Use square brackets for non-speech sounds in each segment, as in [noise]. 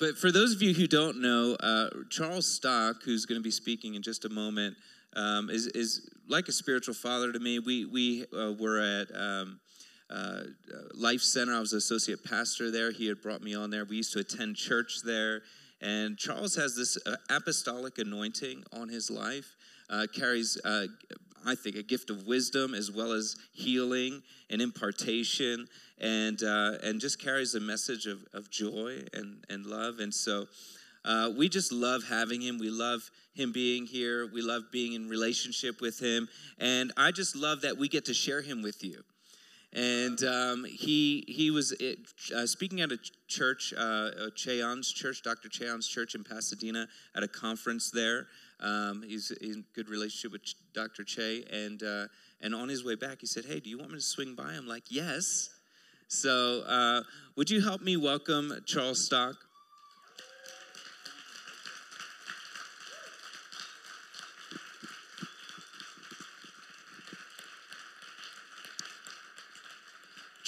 but for those of you who don't know, uh, Charles Stock, who's going to be speaking in just a moment, um, is, is like a spiritual father to me. We, we uh, were at um, uh, Life Center. I was associate pastor there. He had brought me on there. We used to attend church there. And Charles has this uh, apostolic anointing on his life, uh, carries, uh, I think, a gift of wisdom as well as healing and impartation, and, uh, and just carries a message of, of joy and, and love. And so uh, we just love having him. We love him being here. We love being in relationship with him. And I just love that we get to share him with you and um, he he was uh, speaking at a church, uh, Ché Ahn's church, Dr. Ché Ahn's church in Pasadena, at a conference there. Um, he's, in good relationship with Dr. Che, and uh, and on his way back, he said, "Hey, do you want me to swing by?" I'm like, "Yes." So, uh, would you help me welcome Charles Stock?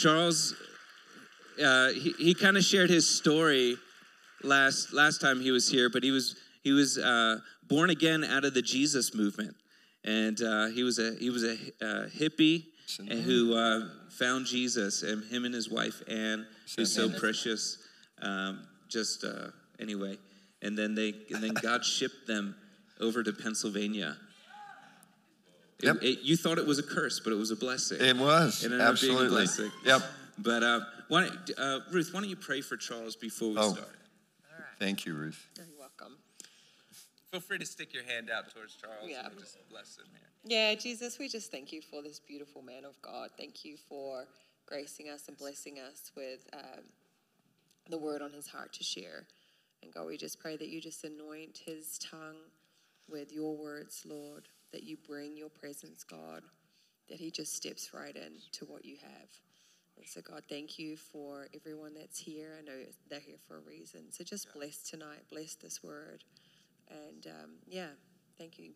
Charles, uh, he, he kind of shared his story last last time he was here, but he was he was uh, born again out of the Jesus movement, and uh, he was a he was a, a hippie who uh, found Jesus, and him and his wife Anne, who's so precious. Um, just uh, anyway, and then they and then God shipped them over to Pennsylvania Yep. It, it, you thought it was a curse, but it was a blessing. It was. It Absolutely. Yep. But uh, why uh, Ruth, why don't you pray for Charles before we oh. start? All right. Thank you, Ruth. You're welcome. Feel free to stick your hand out towards Charles yeah. and just bless him here. Yeah, Jesus, we just thank you for this beautiful man of God. Thank you for gracing us and blessing us with um, the word on his heart to share. And God, we just pray that you just anoint his tongue with your words, Lord that you bring your presence, God, that He just steps right in to what you have. And so, God, thank you for everyone that's here. I know they're here for a reason. So just yeah. bless tonight, bless this word. And um, yeah, thank you.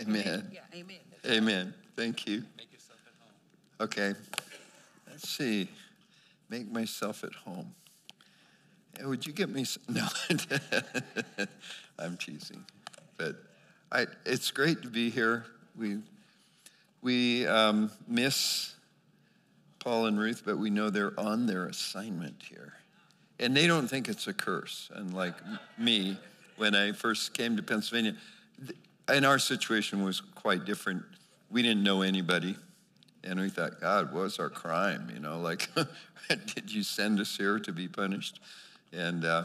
Amen. Yeah, amen. amen. Thank you. Make yourself at home. Okay. Let's see. Make myself at home. Would you get me some? [laughs] No, I'm teasing. But I, it's great to be here. We, we um, miss Paul and Ruth, but we know they're on their assignment here. And they don't think it's a curse. And like me, when I first came to Pennsylvania, and our situation was quite different. We didn't know anybody. And we thought, God, what's our crime? You know, like, [laughs] did you send us here to be punished? And uh,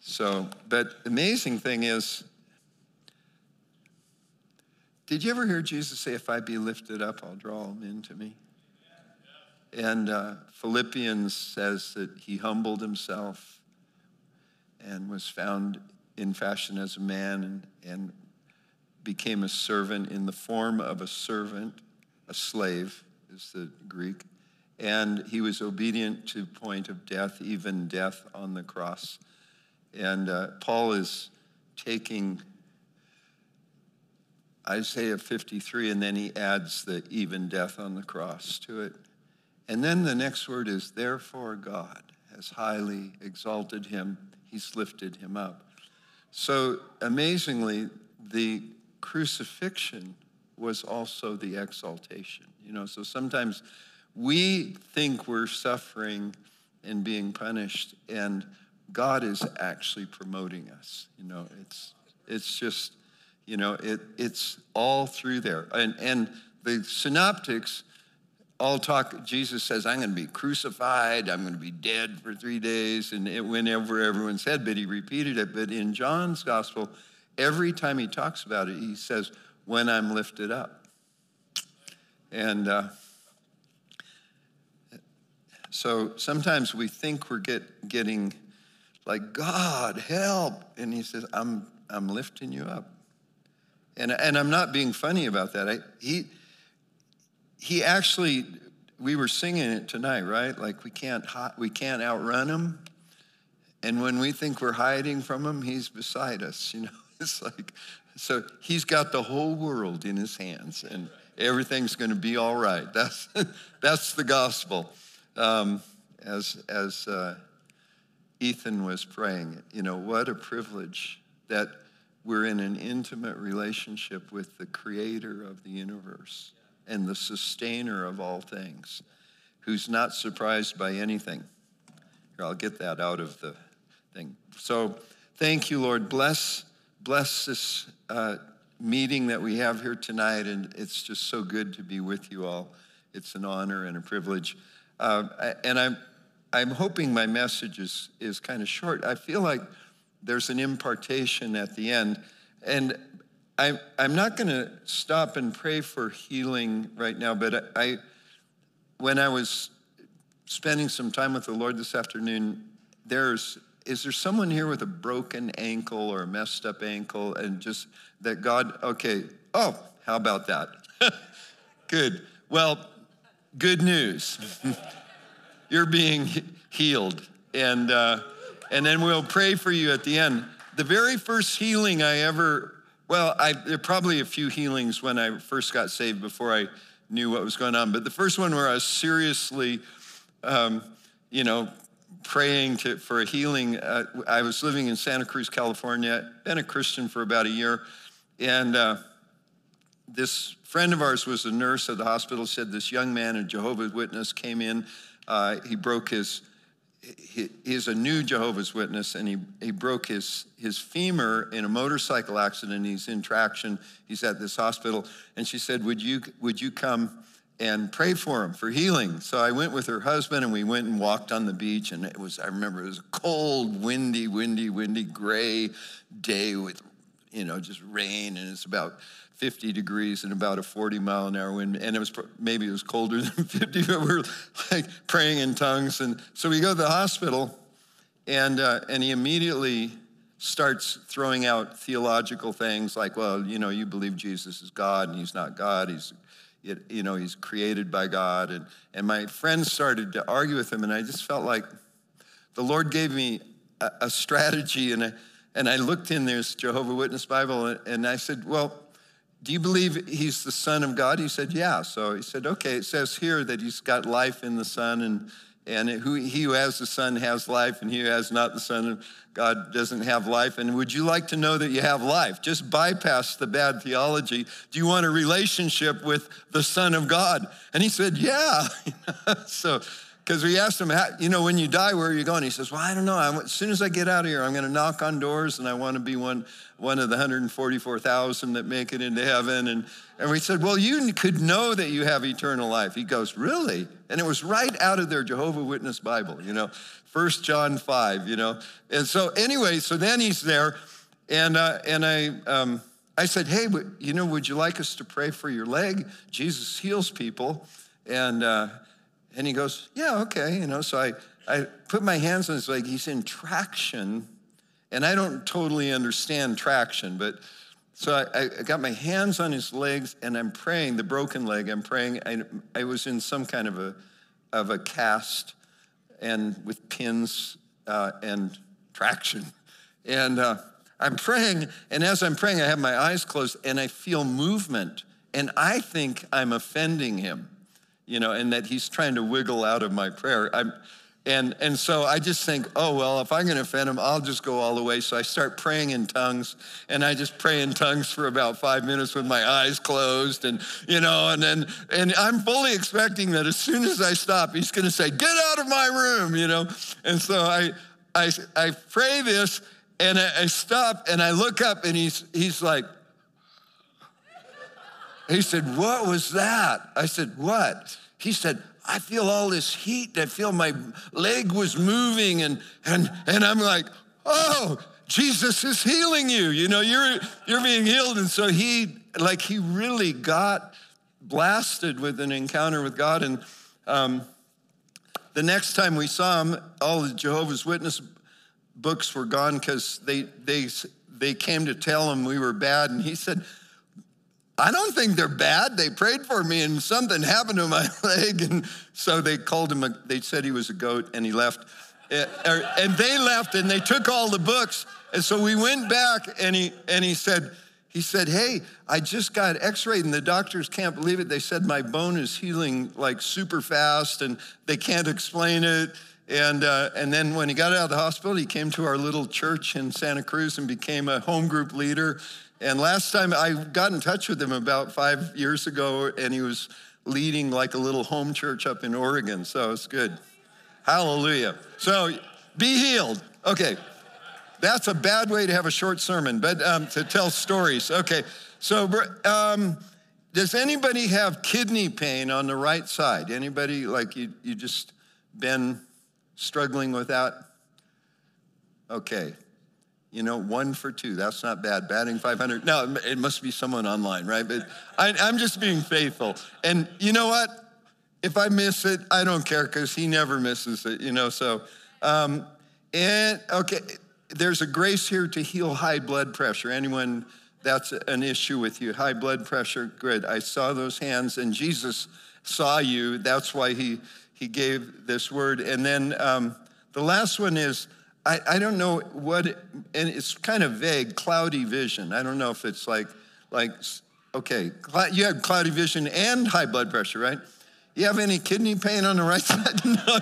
so, but the amazing thing is, did you ever hear Jesus say, If I be lifted up, I'll draw them into me? And uh, Philippians says that he humbled himself and was found in fashion as a man and, and became a servant in the form of a servant, a slave is the Greek. And he was obedient to point of death, even death on the cross. And uh, Paul is taking Isaiah 53, and then he adds the even death on the cross to it. And then the next word is, therefore God has highly exalted him, he's lifted him up. So amazingly, the crucifixion was also the exaltation. You know, so sometimes we think we're suffering and being punished, and God is actually promoting us. You know, it's it's just you know, it, it's all through there. And, and the synoptics all talk, Jesus says, I'm going to be crucified, I'm going to be dead for three days, and it went over everyone's head, but he repeated it. But in John's gospel, every time he talks about it, he says, when I'm lifted up. And uh, so sometimes we think we're get, getting like, God, help. And he says, I'm, I'm lifting you up. And, and I'm not being funny about that. I, he, he actually, we were singing it tonight, right? Like we can't, we can't outrun him. And when we think we're hiding from him, he's beside us, you know? [laughs] It's like, so he's got the whole world in his hands and everything's going to be all right. That's, [laughs] that's the gospel. Um, as, as uh, Ethan was praying. You know, what a privilege that we're in an intimate relationship with the creator of the universe and the sustainer of all things, who's not surprised by anything. Here, I'll get that out of the thing. So, thank you, Lord. Bless, bless this uh, meeting that we have here tonight, and it's just so good to be with you all. It's an honor and a privilege. Uh, and I'm, I'm hoping my message is, is kind of short. I feel like there's an impartation at the end. And I, I'm not going to stop and pray for healing right now, but I, when I was spending some time with the Lord this afternoon, there's is there someone here with a broken ankle or a messed up ankle and just that God, okay, oh, how about that? [laughs] good. Well, good news. [laughs] You're being healed. And, uh, and then we'll pray for you at the end. The very first healing I ever, well, I, there are probably a few healings when I first got saved before I knew what was going on, but the first one where I was seriously, um, you know, praying to, for a healing, uh, I was living in Santa Cruz, California, been a Christian for about a year, and uh, this friend of ours was a nurse at the hospital, said this young man, a Jehovah's Witness, came in. Uh, he broke his, he, is a new Jehovah's Witness, and he, he broke his, his femur in a motorcycle accident. He's in traction. He's at this hospital. And she said, Would you, would you come and pray for him for healing? So I went with her husband, and we went and walked on the beach. And it was, I remember, it was a cold, windy, windy, windy, gray day with, you know, just rain. And it's about 50 degrees and about a 40 mile an hour wind. And it was maybe it was colder [laughs] than 50, but we are like praying in tongues. And so we go to the hospital, and, uh, and he immediately starts throwing out theological things like, well, you know, you believe Jesus is God and he's not God. He's, you know, he's created by God. And, and my friends started to argue with him, and I just felt like the Lord gave me a, a strategy. And I, and I looked in this Jehovah Witness Bible, and I said, well, do you believe he's the Son of God? He said, Yeah. So he said, Okay, it says here that he's got life in the Son, and, and who, he who has the Son has life, and he who has not the Son of God doesn't have life. And would you like to know that you have life? Just bypass the bad theology. Do you want a relationship with the Son of God? And he said, Yeah. [laughs] so, because we asked him, you know, when you die, where are you going? He says, Well, I don't know. I'm, as soon as I get out of here, I'm going to knock on doors and I want to be one, one of the 144,000 that make it into heaven. And, and we said, Well, you could know that you have eternal life. He goes, Really? And it was right out of their Jehovah Witness Bible, you know, First John 5, you know. And so, anyway, so then he's there. And, uh, and I, um, I said, Hey, you know, would you like us to pray for your leg? Jesus heals people. And, uh, and he goes, Yeah, okay. You know, so I, I put my hands on his leg. He's in traction. And I don't totally understand traction, but so I, I, got my hands on his legs and I'm praying, the broken leg, I'm praying. I, I was in some kind of a, of a cast and with pins uh, and traction. And uh, I'm praying, and as I'm praying, I have my eyes closed and I feel movement. And I think I'm offending him you know, and that he's trying to wiggle out of my prayer. I'm, and, and so I just think, oh, well, if I'm going to offend him, I'll just go all the way. So I start praying in tongues, and I just pray in tongues for about five minutes with my eyes closed. And, you know, and then, and I'm fully expecting that as soon as I stop, he's going to say, get out of my room, you know. And so I, I, I pray this, and I, I stop, and I look up, and he's, he's like, he said, What was that? I said, What? He said, I feel all this heat. I feel my leg was moving, and and and I'm like, oh, Jesus is healing you. You know, you're you're being healed. And so he like he really got blasted with an encounter with God. And um, the next time we saw him, all the Jehovah's Witness books were gone because they they they came to tell him we were bad. And he said, I don't think they're bad. They prayed for me and something happened to my [laughs] leg. And so they called him, a, they said he was a goat and he left. Eh, er, and they left and they took all the books. And so we went back and he, and he said, he said, Hey, I just got x rayed and the doctors can't believe it. They said my bone is healing like super fast and they can't explain it. And, uh, and then when he got out of the hospital, he came to our little church in Santa Cruz and became a home group leader. And last time I got in touch with him about five years ago, and he was leading like a little home church up in Oregon. So it's good. Hallelujah. So be healed. Okay. That's a bad way to have a short sermon, but um, to tell stories. Okay. So, um, does anybody have kidney pain on the right side? Anybody like you, you just been struggling with that? Okay. You know, one for two. That's not bad. Batting 500. No, it must be someone online, right? But I, I'm just being faithful. And you know what? If I miss it, I don't care because he never misses it, you know? So, um, and okay, there's a grace here to heal high blood pressure. Anyone that's an issue with you? High blood pressure, good. I saw those hands, and Jesus saw you. That's why he, he gave this word. And then um, the last one is I, I don't know what, and it's kind of vague, cloudy vision. I don't know if it's like, like okay, you have cloudy vision and high blood pressure, right? You have any kidney pain on the right [laughs] side? no,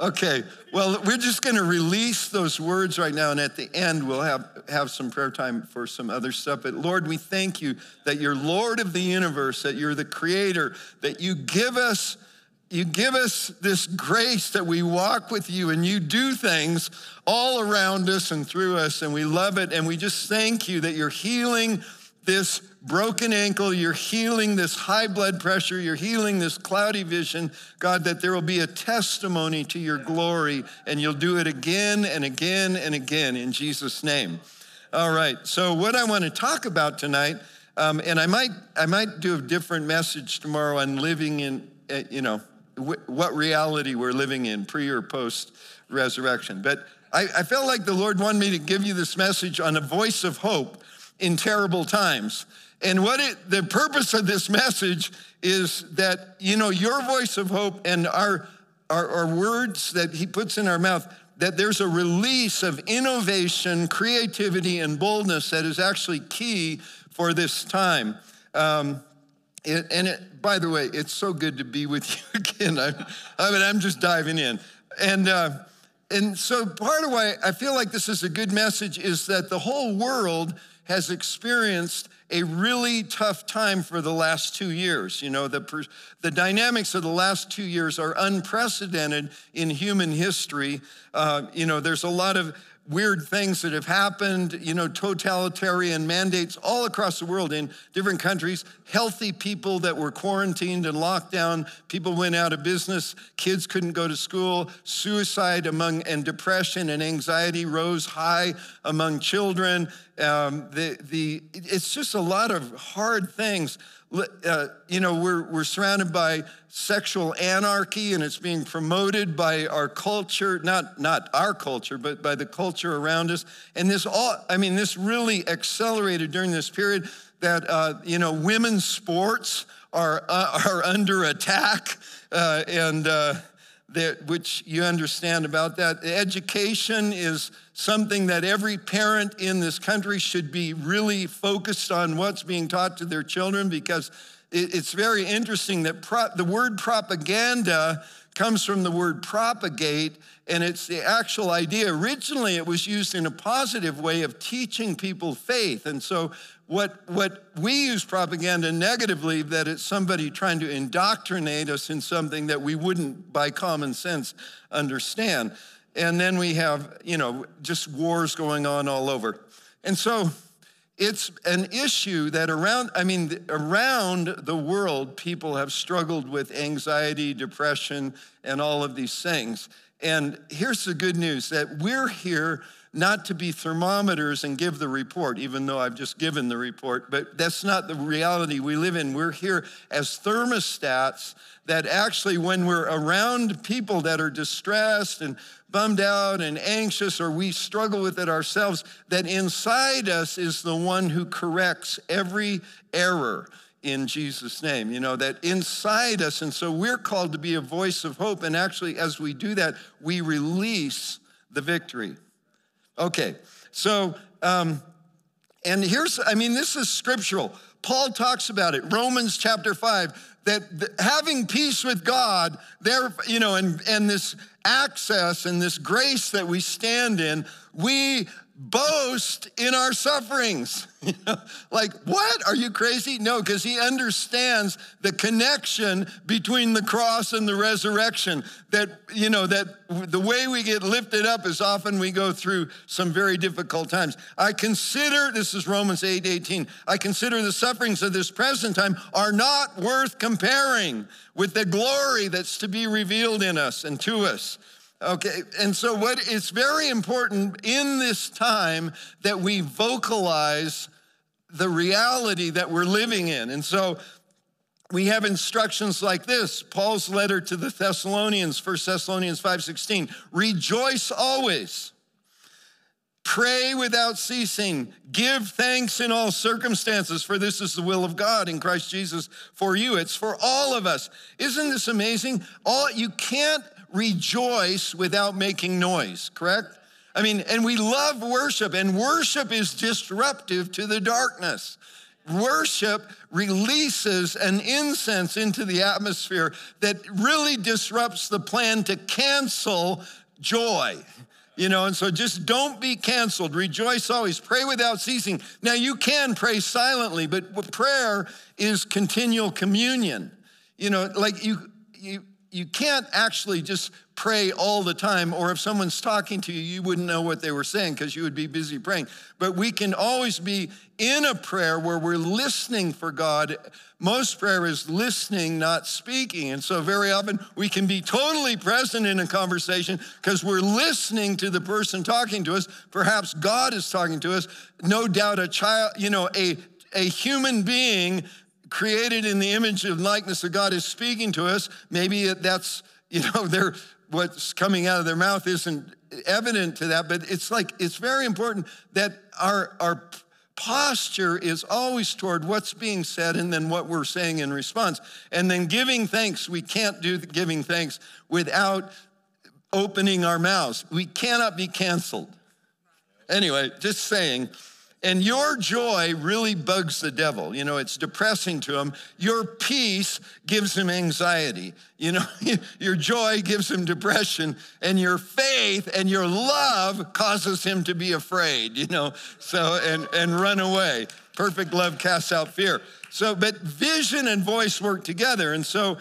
[laughs] okay, well, we're just going to release those words right now, and at the end, we'll have, have some prayer time for some other stuff. But Lord, we thank you that you're Lord of the universe, that you're the creator, that you give us you give us this grace that we walk with you and you do things all around us and through us, and we love it. And we just thank you that you're healing this broken ankle, you're healing this high blood pressure, you're healing this cloudy vision. God, that there will be a testimony to your glory, and you'll do it again and again and again in Jesus' name. All right, so what I want to talk about tonight, um, and I might, I might do a different message tomorrow on living in, uh, you know, what reality we're living in, pre or post resurrection. But I, I felt like the Lord wanted me to give you this message on a voice of hope in terrible times. And what it, the purpose of this message is that, you know, your voice of hope and our, our, our words that He puts in our mouth, that there's a release of innovation, creativity, and boldness that is actually key for this time. Um, it, and it, by the way, it's so good to be with [laughs] you again. I, I mean, I'm just diving in. And, uh, and so part of why I feel like this is a good message is that the whole world has experienced a really tough time for the last two years. You know, the, the dynamics of the last two years are unprecedented in human history. Uh, you know, there's a lot of weird things that have happened, you know, totalitarian mandates all across the world in different countries, healthy people that were quarantined and locked down, people went out of business, kids couldn't go to school, suicide among and depression and anxiety rose high among children. Um, the, the, it's just a lot of hard things uh, you know, we're, we're surrounded by sexual anarchy and it's being promoted by our culture, not, not our culture, but by the culture around us. And this all, I mean, this really accelerated during this period that, uh, you know, women's sports are, uh, are under attack. Uh, and, uh, that, which you understand about that. Education is something that every parent in this country should be really focused on what's being taught to their children because it, it's very interesting that pro, the word propaganda comes from the word propagate and it's the actual idea. Originally, it was used in a positive way of teaching people faith. And so what, what we use propaganda negatively, that it's somebody trying to indoctrinate us in something that we wouldn't, by common sense, understand. And then we have, you know, just wars going on all over. And so it's an issue that around, I mean, around the world, people have struggled with anxiety, depression, and all of these things. And here's the good news that we're here not to be thermometers and give the report, even though I've just given the report, but that's not the reality we live in. We're here as thermostats that actually, when we're around people that are distressed and bummed out and anxious, or we struggle with it ourselves, that inside us is the one who corrects every error in Jesus' name. You know, that inside us. And so we're called to be a voice of hope. And actually, as we do that, we release the victory. Okay, so, um, and here's, I mean, this is scriptural. Paul talks about it. Romans chapter 5. that having peace with God, there, you know, and, and this access and this grace that we stand in, we boast in our sufferings. [laughs] like, what? Are you crazy? No, because he understands the connection between the cross and the resurrection. That, you know, that the way we get lifted up is often we go through some very difficult times. I consider, this is Romans 8 18, I consider the sufferings of this present time are not worth comparing with the glory that's to be revealed in us and to us. Okay, and so what it's very important in this time that we vocalize the reality that we're living in. And so we have instructions like this. Paul's letter to the Thessalonians, 1 Thessalonians 5:16, rejoice always. Pray without ceasing. Give thanks in all circumstances, for this is the will of God in Christ Jesus for you. It's for all of us. Isn't this amazing? All you can't rejoice without making noise, correct? I mean, and we love worship, and worship is disruptive to the darkness. Worship releases an incense into the atmosphere that really disrupts the plan to cancel joy. You know, and so just don't be canceled. Rejoice always. Pray without ceasing. Now, you can pray silently, but prayer is continual communion. You know, like you, you, you can't actually just pray all the time, or if someone's talking to you, you wouldn't know what they were saying because you would be busy praying. But we can always be in a prayer where we're listening for God. Most prayer is listening, not speaking. And so, very often, we can be totally present in a conversation because we're listening to the person talking to us. Perhaps God is talking to us. No doubt, a child, you know, a, a human being created in the image and likeness of God is speaking to us, maybe that's, you know, [laughs] they're, what's coming out of their mouth isn't evident to that, but it's like, it's very important that our, our posture is always toward what's being said and then what we're saying in response. And then giving thanks, we can't do giving thanks without opening our mouths. We cannot be canceled. Anyway, just saying. And your joy really bugs the devil. You know, it's depressing to him. Your peace gives him anxiety. You know, [laughs] your joy gives him depression, and your faith and your love causes him to be afraid, you know, so, and, and run away. Perfect love casts out fear. So, but vision and voice work together. And so,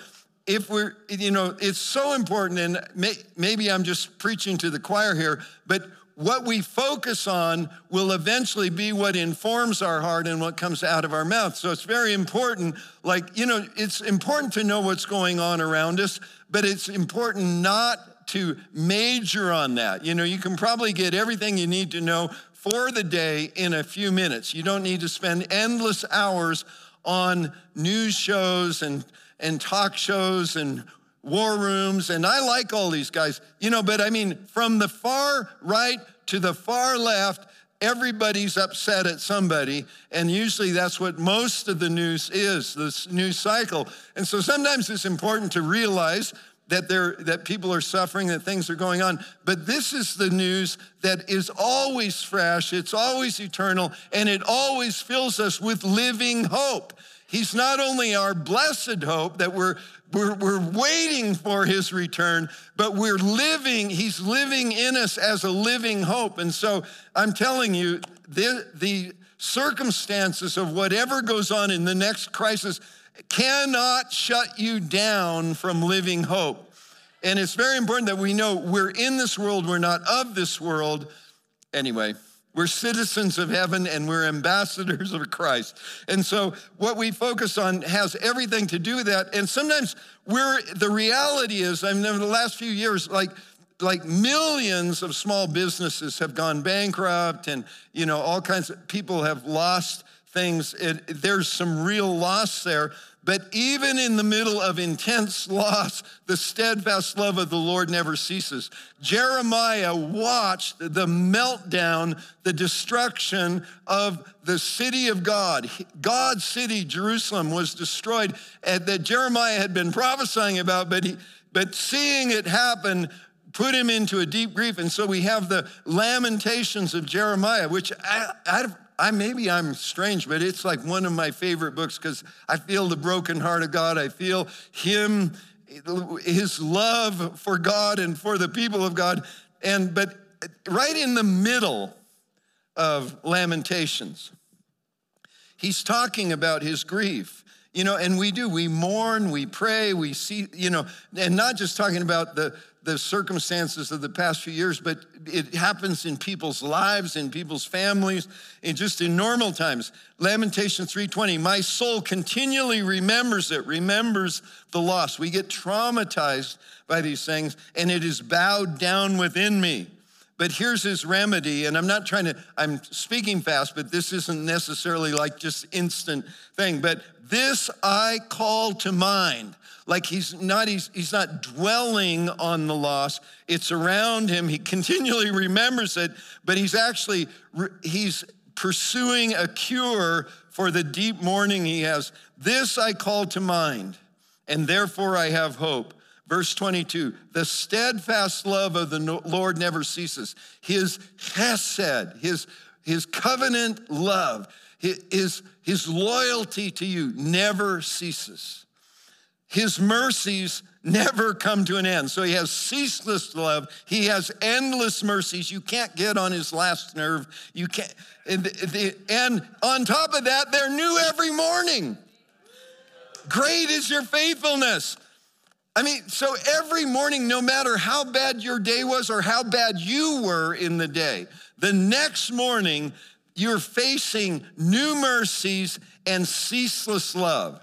if we're, you know, it's so important, and may, maybe I'm just preaching to the choir here, but what we focus on will eventually be what informs our heart and what comes out of our mouth. So it's very important. Like, you know, it's important to know what's going on around us, but it's important not to major on that. You know, you can probably get everything you need to know for the day in a few minutes. You don't need to spend endless hours on news shows and, and talk shows and war rooms, and I like all these guys, you know, but I mean, from the far right to the far left, everybody's upset at somebody, and usually that's what most of the news is, this news cycle. And so sometimes it's important to realize that there that people are suffering, that things are going on. But this is the news that is always fresh, it's always eternal, and it always fills us with living hope. He's not only our blessed hope that we're we're, we're waiting for his return, but we're living, he's living in us as a living hope. And so I'm telling you, the, the circumstances of whatever goes on in the next crisis cannot shut you down from living hope. And it's very important that we know we're in this world, we're not of this world. Anyway, we're citizens of heaven and we're ambassadors of Christ. And so what we focus on has everything to do with that. And sometimes we're the reality is, I mean, in the last few years, like like millions of small businesses have gone bankrupt and you know all kinds of people have lost things it, there's some real loss there but even in the middle of intense loss, the steadfast love of the Lord never ceases. Jeremiah watched the meltdown, the destruction of the city of God. God's city, Jerusalem, was destroyed, and that Jeremiah had been prophesying about, but, he, but seeing it happen put him into a deep grief. And so we have the lamentations of Jeremiah, which I, I, I maybe I'm strange, but it's like one of my favorite books because I feel the broken heart of God. I feel Him, His love for God and for the people of God. And but right in the middle of Lamentations, he's talking about his grief. You know, and we do, we mourn, we pray, we see, you know, and not just talking about the, the circumstances of the past few years, but it happens in people's lives, in people's families, and just in normal times. Lamentation 3:20, my soul continually remembers it, remembers the loss. We get traumatized by these things, and it is bowed down within me. But here's his remedy, and I'm not trying to, I'm speaking fast, but this isn't necessarily like just instant thing. But this I call to mind. Like he's not, he's, he's not dwelling on the loss. It's around him. He [laughs] continually remembers it, but he's actually, he's pursuing a cure for the deep mourning he has. This I call to mind, and therefore I have hope. Verse 22 the steadfast love of the Lord never ceases. His chesed, his, his covenant love, his, his loyalty to you never ceases. His mercies never come to an end. So he has ceaseless love. He has endless mercies. You can't get on his last nerve. You can't. And, and on top of that, they're new every morning. Great is your faithfulness. I mean, so every morning, no matter how bad your day was or how bad you were in the day, the next morning, you're facing new mercies and ceaseless love.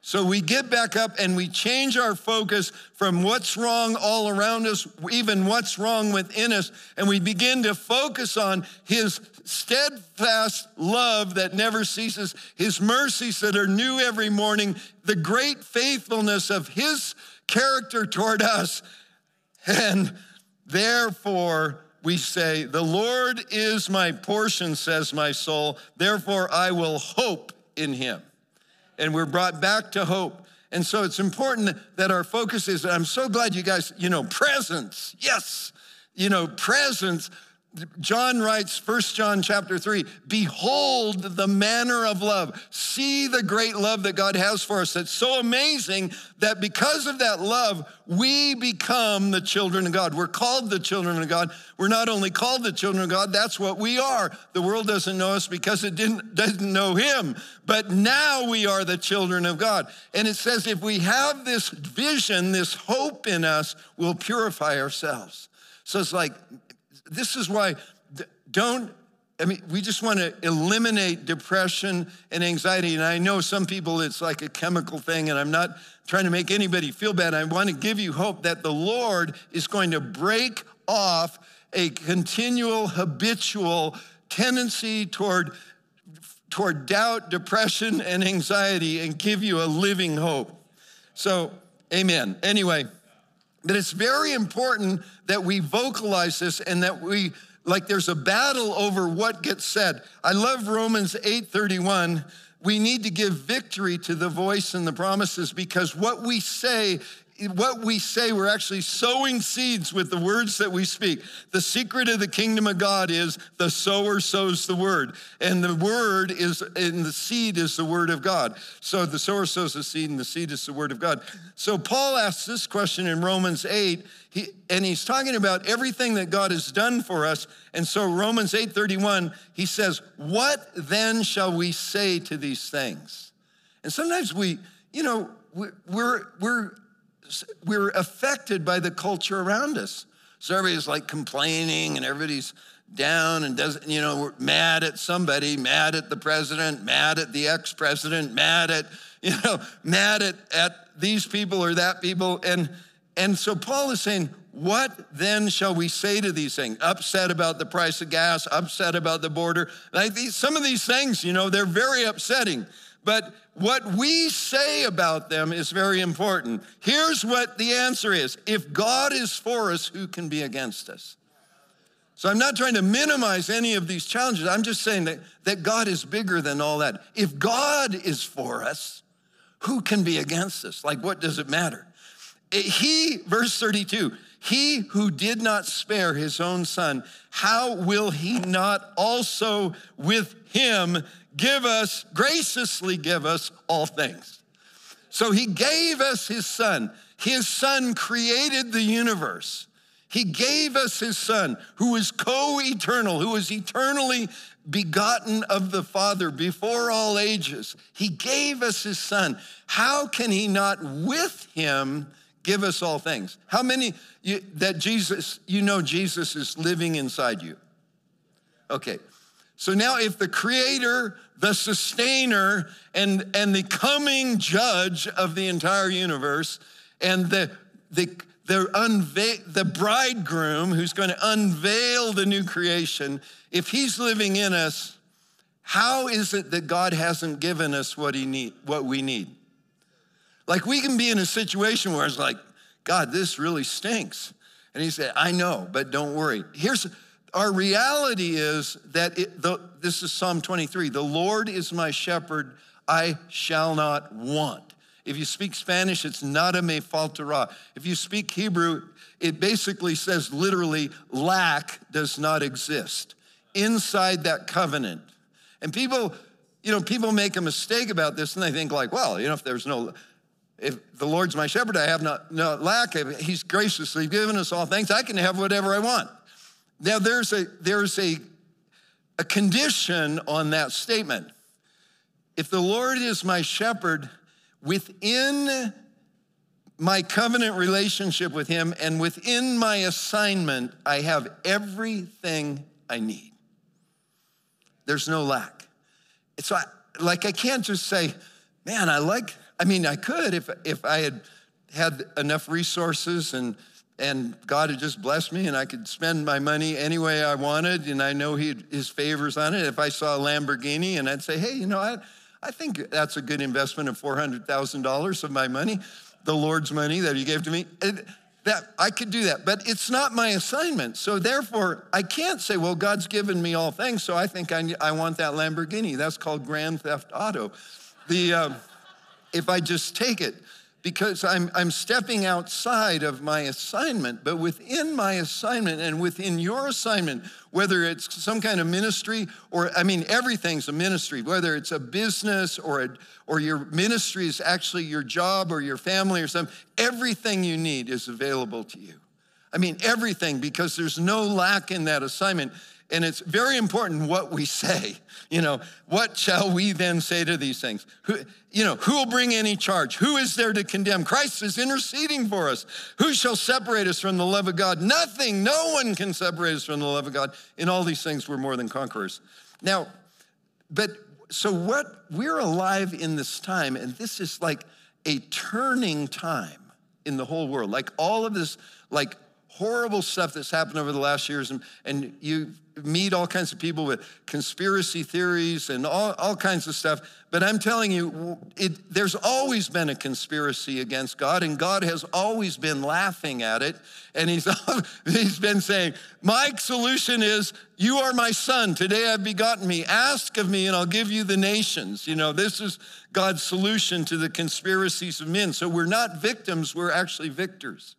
So we get back up and we change our focus from what's wrong all around us, even what's wrong within us, and we begin to focus on His steadfast love that never ceases, His mercies that are new every morning, the great faithfulness of His character toward us. And therefore, we say, The Lord is my portion, says my soul. Therefore, I will hope in him. And we're brought back to hope. And so it's important that our focus is, I'm so glad you guys, you know, presence. Yes, you know, presence John writes, 1 John chapter 3, behold the manner of love. See the great love that God has for us. That's so amazing that because of that love, we become the children of God. We're called the children of God. We're not only called the children of God, that's what we are. The world doesn't know us because it didn't, doesn't know him. But now we are the children of God. And it says if we have this vision, this hope in us, we'll purify ourselves. So it's like, this is why don't I mean, we just want to eliminate depression and anxiety. And I know some people it's like a chemical thing, and I'm not trying to make anybody feel bad. I want to give you hope that the Lord is going to break off a continual, habitual tendency toward, toward doubt, depression, and anxiety and give you a living hope. So, amen. Anyway, but it's very important that we vocalize this and that we like there's a battle over what gets said. I love Romans 8:31. We need to give victory to the voice and the promises because what we say what we say, we're actually sowing seeds with the words that we speak. The secret of the kingdom of God is the sower sows the word. And the word is, and the seed is the word of God. So the sower sows the seed, and the seed is the word of God. So Paul asks this question in Romans 8, he, and he's talking about everything that God has done for us. And so Romans 8:31, he says, What then shall we say to these things? And sometimes we, you know, we're, we're we're affected by the culture around us. So everybody's like complaining and everybody's down and doesn't, you know, we're mad at somebody, mad at the president, mad at the ex president, mad at, [laughs] you know, mad at, at these people or that people. And, and so Paul is saying, what then shall we say to these things? Upset about the price of gas, upset about the border. Like these, some of these things, you know, they're very upsetting. But what we say about them is very important. Here's what the answer is if God is for us, who can be against us? So I'm not trying to minimize any of these challenges. I'm just saying that, that God is bigger than all that. If God is for us, who can be against us? Like, what does it matter? Eh, he, verse 32, He who did not spare his own son, how will he not also with him give us, graciously give us all things? So he gave us his son. His son created the universe. He gave us his son who is co eternal, who is eternally begotten of the Father before all ages. He gave us his son. How can he not with him give us all things? How many you, that Jesus, you know, Jesus is living inside you? Okay. So now, if the creator, the sustainer, and, and the coming judge of the entire universe, and the, the, the, unveil, the bridegroom who's going to unveil the new creation, if he's living in us, how is it that God hasn't given us what, he need, what we need? Like we can be in a situation where it's like, God, this really stinks. And he said, I know, but don't worry. Here's our reality is that it, the, this is Psalm 23 the Lord is my shepherd, I shall not want. If you speak Spanish, it's nada me faltará. If you speak Hebrew, it basically says literally, lack does not exist inside that covenant. And people, you know, people make a mistake about this and they think like, well, you know, if there's no, if the Lord's my shepherd, I have not no lack. He's graciously given us all things. I can have whatever I want. Now there's a there's a a condition on that statement. If the Lord is my shepherd, within my covenant relationship with him and within my assignment, I have everything I need. There's no lack. It's like, like I can't just say, man, I like, I mean, I could if, if I had had enough resources and, and God had just blessed me and I could spend my money any way I wanted and I know he his favors on it. If I saw a Lamborghini and I'd say, hey, you know, I, I think that's a good investment of $400,000 of my money, the Lord's money that He gave to me. And that I could do that, but it's not my assignment. So therefore, I can't say, well, God's given me all things, so I think I, I want that Lamborghini. That's called Grand Theft Auto. The, uh, if I just take it, because I'm, I'm stepping outside of my assignment. But within my assignment and within your assignment, whether it's some kind of ministry or, I mean, everything's a ministry, whether it's a business or, a, or your ministry is actually your job or your family or something, everything you need is available to you. I mean, everything, because there's no lack in that assignment. And it's very important what we say. You know, what shall we then say to these things? Who, you know, who will bring any charge? Who is there to condemn? Christ is interceding for us. Who shall separate us from the love of God? Nothing. No one can separate us from the love of God. In all these things, we're more than conquerors. Now, but so what? We're alive in this time, and this is like a turning time in the whole world. Like all of this, like horrible stuff that's happened over the last years, and, and you meet all kinds of people with conspiracy theories and all, all kinds of stuff. But I'm telling you, it, there's always been a conspiracy against God, and God has always been laughing at it. And he's, [laughs] he's been saying, My solution is, You are my son. Today I've begotten me. Ask of me, and I'll give you the nations. You know, this is God's solution to the conspiracies of men. So we're not victims, we're actually victors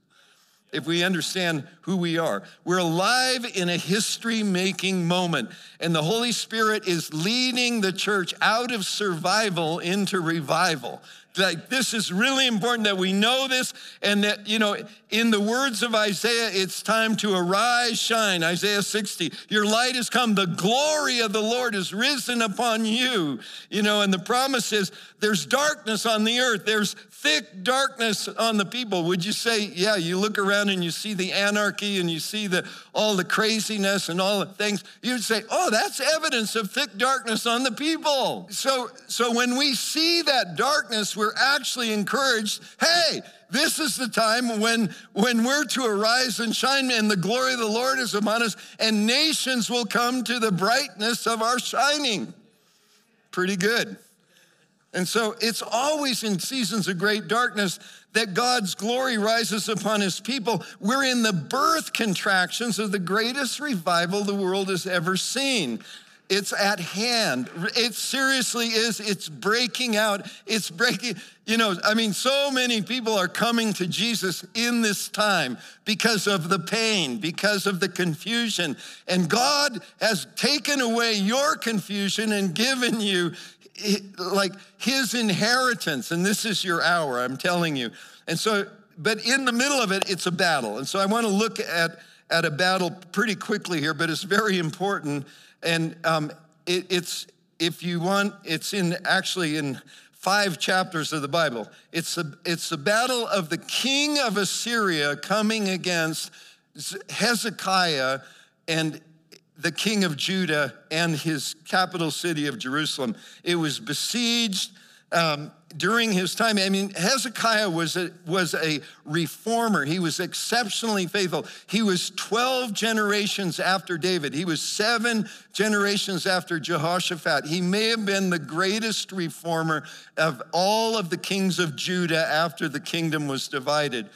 if we understand who we are. We're alive in a history making moment, and the Holy Spirit is leading the church out of survival into revival. Like, this is really important that we know this, and that, you know, in the words of Isaiah, it's time to arise, shine. Isaiah 60, your light has come, the glory of the Lord is risen upon you. You know, and the promise is there's darkness on the earth, there's thick darkness on the people. Would you say, yeah, you look around and you see the anarchy and you see the all the craziness and all the things, you'd say, oh, that's evidence of thick darkness on the people. So, so when we see that darkness, we're actually encouraged, hey, this is the time when, when we're to arise and shine, and the glory of the Lord is upon us, and nations will come to the brightness of our shining. Pretty good. And so it's always in seasons of great darkness that God's glory rises upon his people. We're in the birth contractions of the greatest revival the world has ever seen. it's at hand. It seriously is. It's breaking out. It's breaking, you know, I mean, so many people are coming to Jesus in this time because of the pain, because of the confusion. And God has taken away your confusion and given you like his inheritance. And this is your hour, I'm telling you. And so, but in the middle of it, it's a battle. And so I want to look at, at a battle pretty quickly here, but it's very important and um, it, it's, if you want, it's in actually in five chapters of the Bible. It's a, it's the battle of the king of Assyria coming against Hezekiah and the king of Judah and his capital city of Jerusalem. It was besieged. Um, during his time, I mean, Hezekiah was a, was a reformer. He was exceptionally faithful. He was 12 generations after David. He was seven generations after Jehoshaphat. He may have been the greatest reformer of all of the kings of Judah after the kingdom was divided.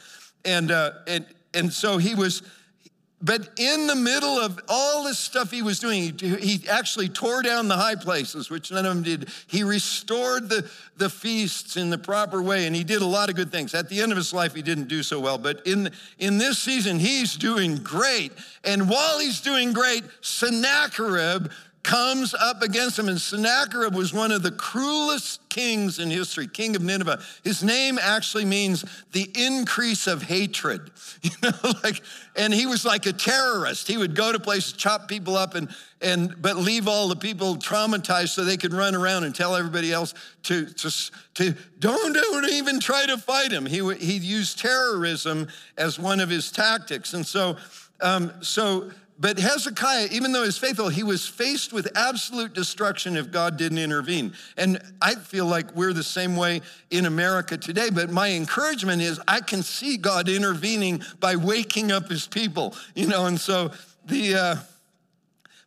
And, uh, and, and so he was but in the middle of all this stuff he was doing, he, actually tore down the high places, which none of them did. He restored the, the feasts in the proper way, and he did a lot of good things. At the end of his life, he didn't do so well, but in, in this season, he's doing great. And while he's doing great, Sennacherib comes up against him. And Sennacherib was one of the cruelest kings in history, king of Nineveh. His name actually means the increase of hatred. [laughs] You know, like, and he was like a terrorist. He would go to places, chop people up, and and but leave all the people traumatized so they could run around and tell everybody else to to, to don't, don't even try to fight him. He he used terrorism as one of his tactics, and so um, so but Hezekiah, even though he's faithful, he was faced with absolute destruction if God didn't intervene. And I feel like we're the same way in America today. But my encouragement is I can see God intervening by waking up his people, you know. And so the, uh,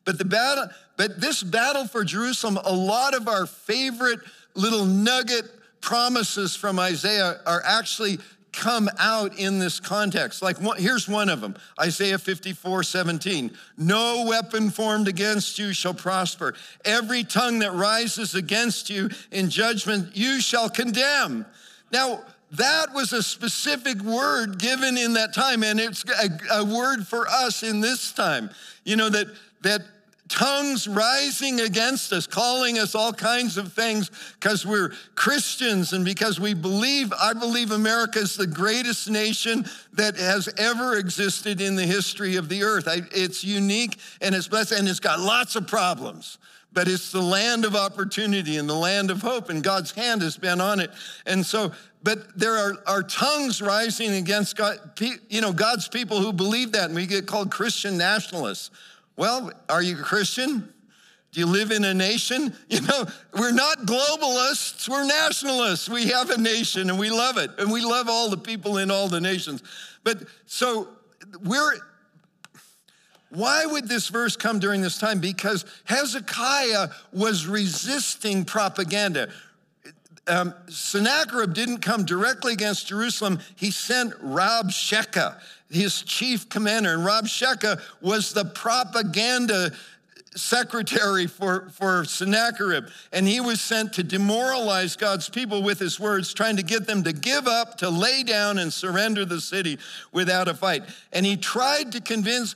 but the battle, but this battle for Jerusalem, a lot of our favorite little nugget promises from Isaiah are actually come out in this context. Like, one, here's one of them Isaiah 54 17. No weapon formed against you shall prosper. Every tongue that rises against you in judgment, you shall condemn. Now, that was a specific word given in that time, and it's a, a word for us in this time. You know, that, that tongues rising against us, calling us all kinds of things because we're Christians and because we believe, I believe America is the greatest nation that has ever existed in the history of the earth. I, it's unique and it's blessed and it's got lots of problems. But it's the land of opportunity and the land of hope, and God's hand has been on it. And so, but there are, are tongues rising against God, you know, God's people who believe that, and we get called Christian nationalists. Well, are you a Christian? Do you live in a nation? [laughs] You know, we're not globalists, we're nationalists. We have a nation and we love it, and we love all the people in all the nations. But so we're, why would this verse come during this time? Because Hezekiah was resisting propaganda. Um, Sennacherib didn't come directly against Jerusalem. He sent Rabshakeh his chief commander. And Rabshakeh was the propaganda secretary for, for Sennacherib. And he was sent to demoralize God's people with his words, trying to get them to give up, to lay down, and surrender the city without a fight. And he tried to convince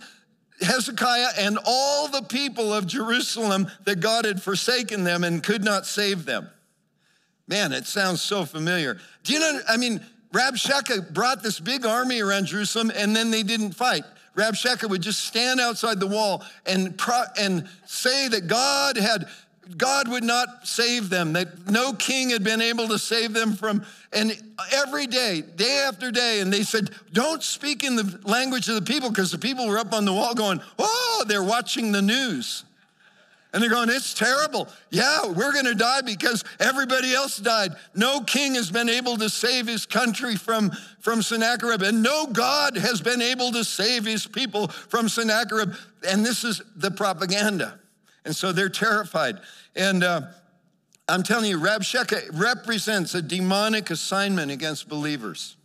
Hezekiah and all the people of Jerusalem that God had forsaken them and could not save them. Man, it sounds so familiar. Do you know? I mean, Rabshakeh brought this big army around Jerusalem and then they didn't fight. Rabshakeh would just stand outside the wall and, pro- and say that God had God would not save them, that no king had been able to save them from, and every day, day after day, and they said, Don't speak in the language of the people, because the people were up on the wall going, Oh, they're watching the news. And they're going, it's terrible. Yeah, we're going to die because everybody else died. No king has been able to save his country from, from Sennacherib, and no God has been able to save his people from Sennacherib. And this is the propaganda. And so they're terrified. And uh, I'm telling you, Rabshakeh represents a demonic assignment against believers.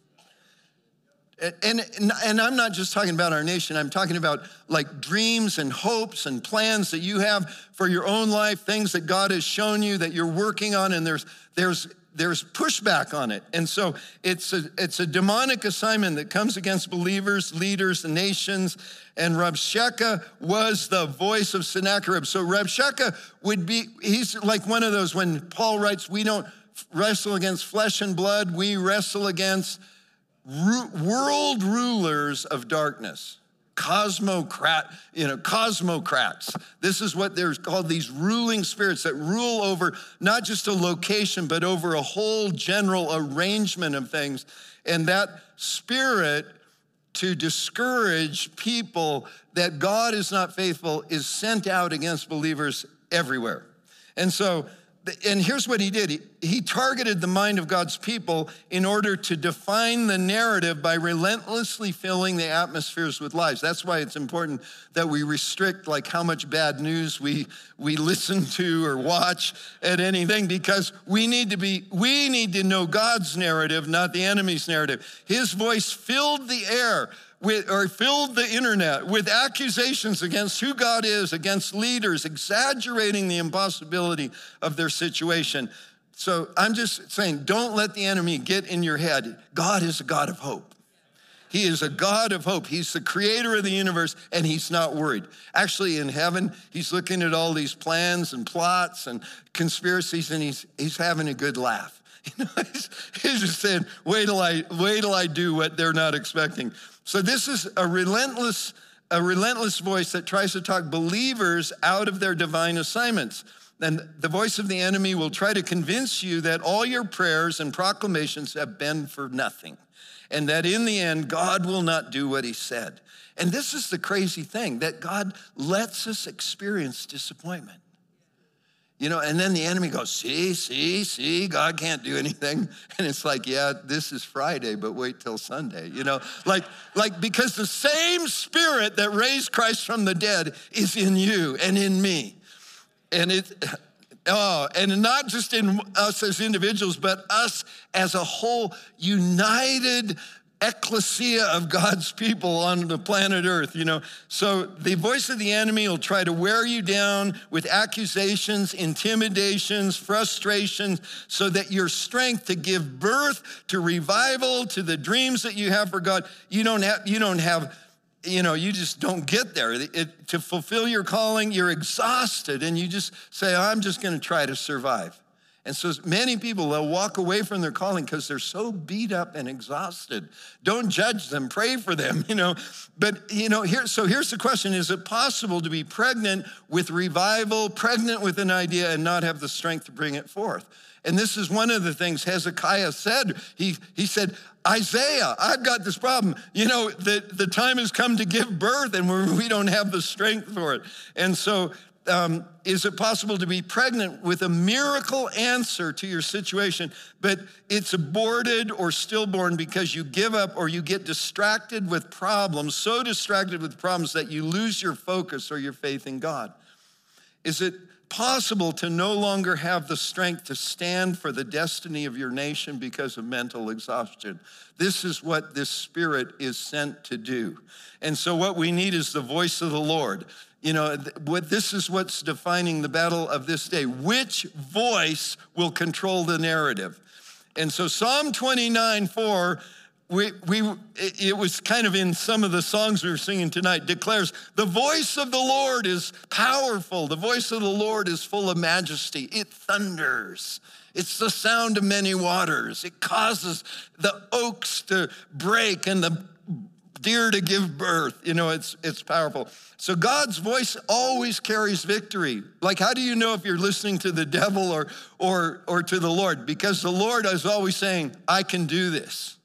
And, and, I'm not just talking about our nation, I'm talking about like dreams and hopes and plans that you have for your own life, things that God has shown you that you're working on, and there's, there's, there's pushback on it. And so it's a, it's a demonic assignment that comes against believers, leaders, and nations. And Rabshakeh was the voice of Sennacherib. So Rabshakeh would be, he's like one of those when Paul writes, we don't wrestle against flesh and blood, we wrestle against world rulers of darkness. Cosmocrat you know cosmocrats. This is what they're called these ruling spirits that rule over not just a location but over a whole general arrangement of things. And that spirit to discourage people that god is not faithful is sent out against believers everywhere. And so and here's what he did he, he, targeted the mind of God's people in order to define the narrative by relentlessly filling the atmospheres with lies. That's why it's important that we restrict like how much bad news we we listen to or watch at anything because we need to be we need to know God's narrative, not the enemy's narrative. His voice filled the air with, or filled the internet with accusations against who God is, against leaders, exaggerating the impossibility of their situation. So I'm just saying, don't let the enemy get in your head. God is a God of hope. He is a God of hope. He's the creator of the universe, and he's not worried. Actually, in heaven, he's looking at all these plans and plots and conspiracies, and he's, he's having a good laugh. [laughs] You know, he's, he's just saying, wait till I wait till I do what they're not expecting. So this is a relentless, a relentless voice that tries to talk believers out of their divine assignments. And the voice of the enemy will try to convince you that all your prayers and proclamations have been for nothing. And that in the end, God will not do what he said. And this is the crazy thing that God lets us experience disappointment. You know, and then the enemy goes, see, see, see, God can't do anything. [laughs] And it's like, yeah, this is Friday, but wait till Sunday. You know, like, like because the same spirit that raised Christ from the dead is in you and in me. And it [laughs] oh, and not just in us as individuals, but us as a whole united ecclesia of God's people on the planet Earth, you know. So the voice of the enemy will try to wear you down with accusations, intimidations, frustrations, so that your strength to give birth to revival, to the dreams that you have for God, you don't have, you don't have, you know, you just don't get there. It, to fulfill your calling, you're exhausted and you just say, I'm just going to try to survive. And so many people, they'll walk away from their calling because they're so beat up and exhausted. Don't judge them, pray for them, [laughs] you know. But, you know, here, so here's the question Is it possible to be pregnant with revival, pregnant with an idea, and not have the strength to bring it forth? And this is one of the things Hezekiah said. He, he said, Isaiah, I've got this problem. You know, the, the time has come to give birth and we don't have the strength for it. And so um, is it possible to be pregnant with a miracle answer to your situation, but it's aborted or stillborn because you give up or you get distracted with problems, so distracted with problems that you lose your focus or your faith in God? Is it possible to no longer have the strength to stand for the destiny of your nation because of mental exhaustion? This is what this spirit is sent to do. And so, what we need is the voice of the Lord you know, what this is what's defining the battle of this day. Which voice will control the narrative? And so Psalm 29, 4, we, we, it was kind of in some of the songs we were singing tonight, declares, the voice of the Lord is powerful. The voice of the Lord is full of majesty. It thunders. It's the sound of many waters. It causes the oaks to break and the deer to give birth. You know, it's, it's powerful. So God's voice always carries victory. Like, how do you know if you're listening to the devil or, or, or to the Lord? Because the Lord is always saying, I can do this.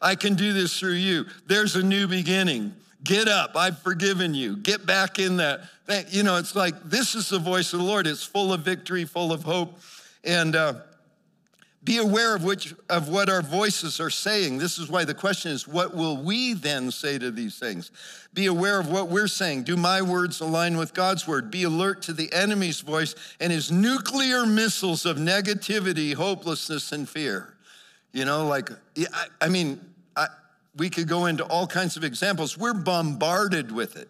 I can do this through you. There's a new beginning. Get up. I've forgiven you. Get back in that. You know, it's like this is the voice of the Lord. It's full of victory, full of hope. And, uh, be aware of which of what our voices are saying. This is why the question is, what will we then say to these things? Be aware of what we're saying. Do my words align with God's word? Be alert to the enemy's voice and his nuclear missiles of negativity, hopelessness, and fear. You know, like I, I mean, I, we could go into all kinds of examples. We're bombarded with it.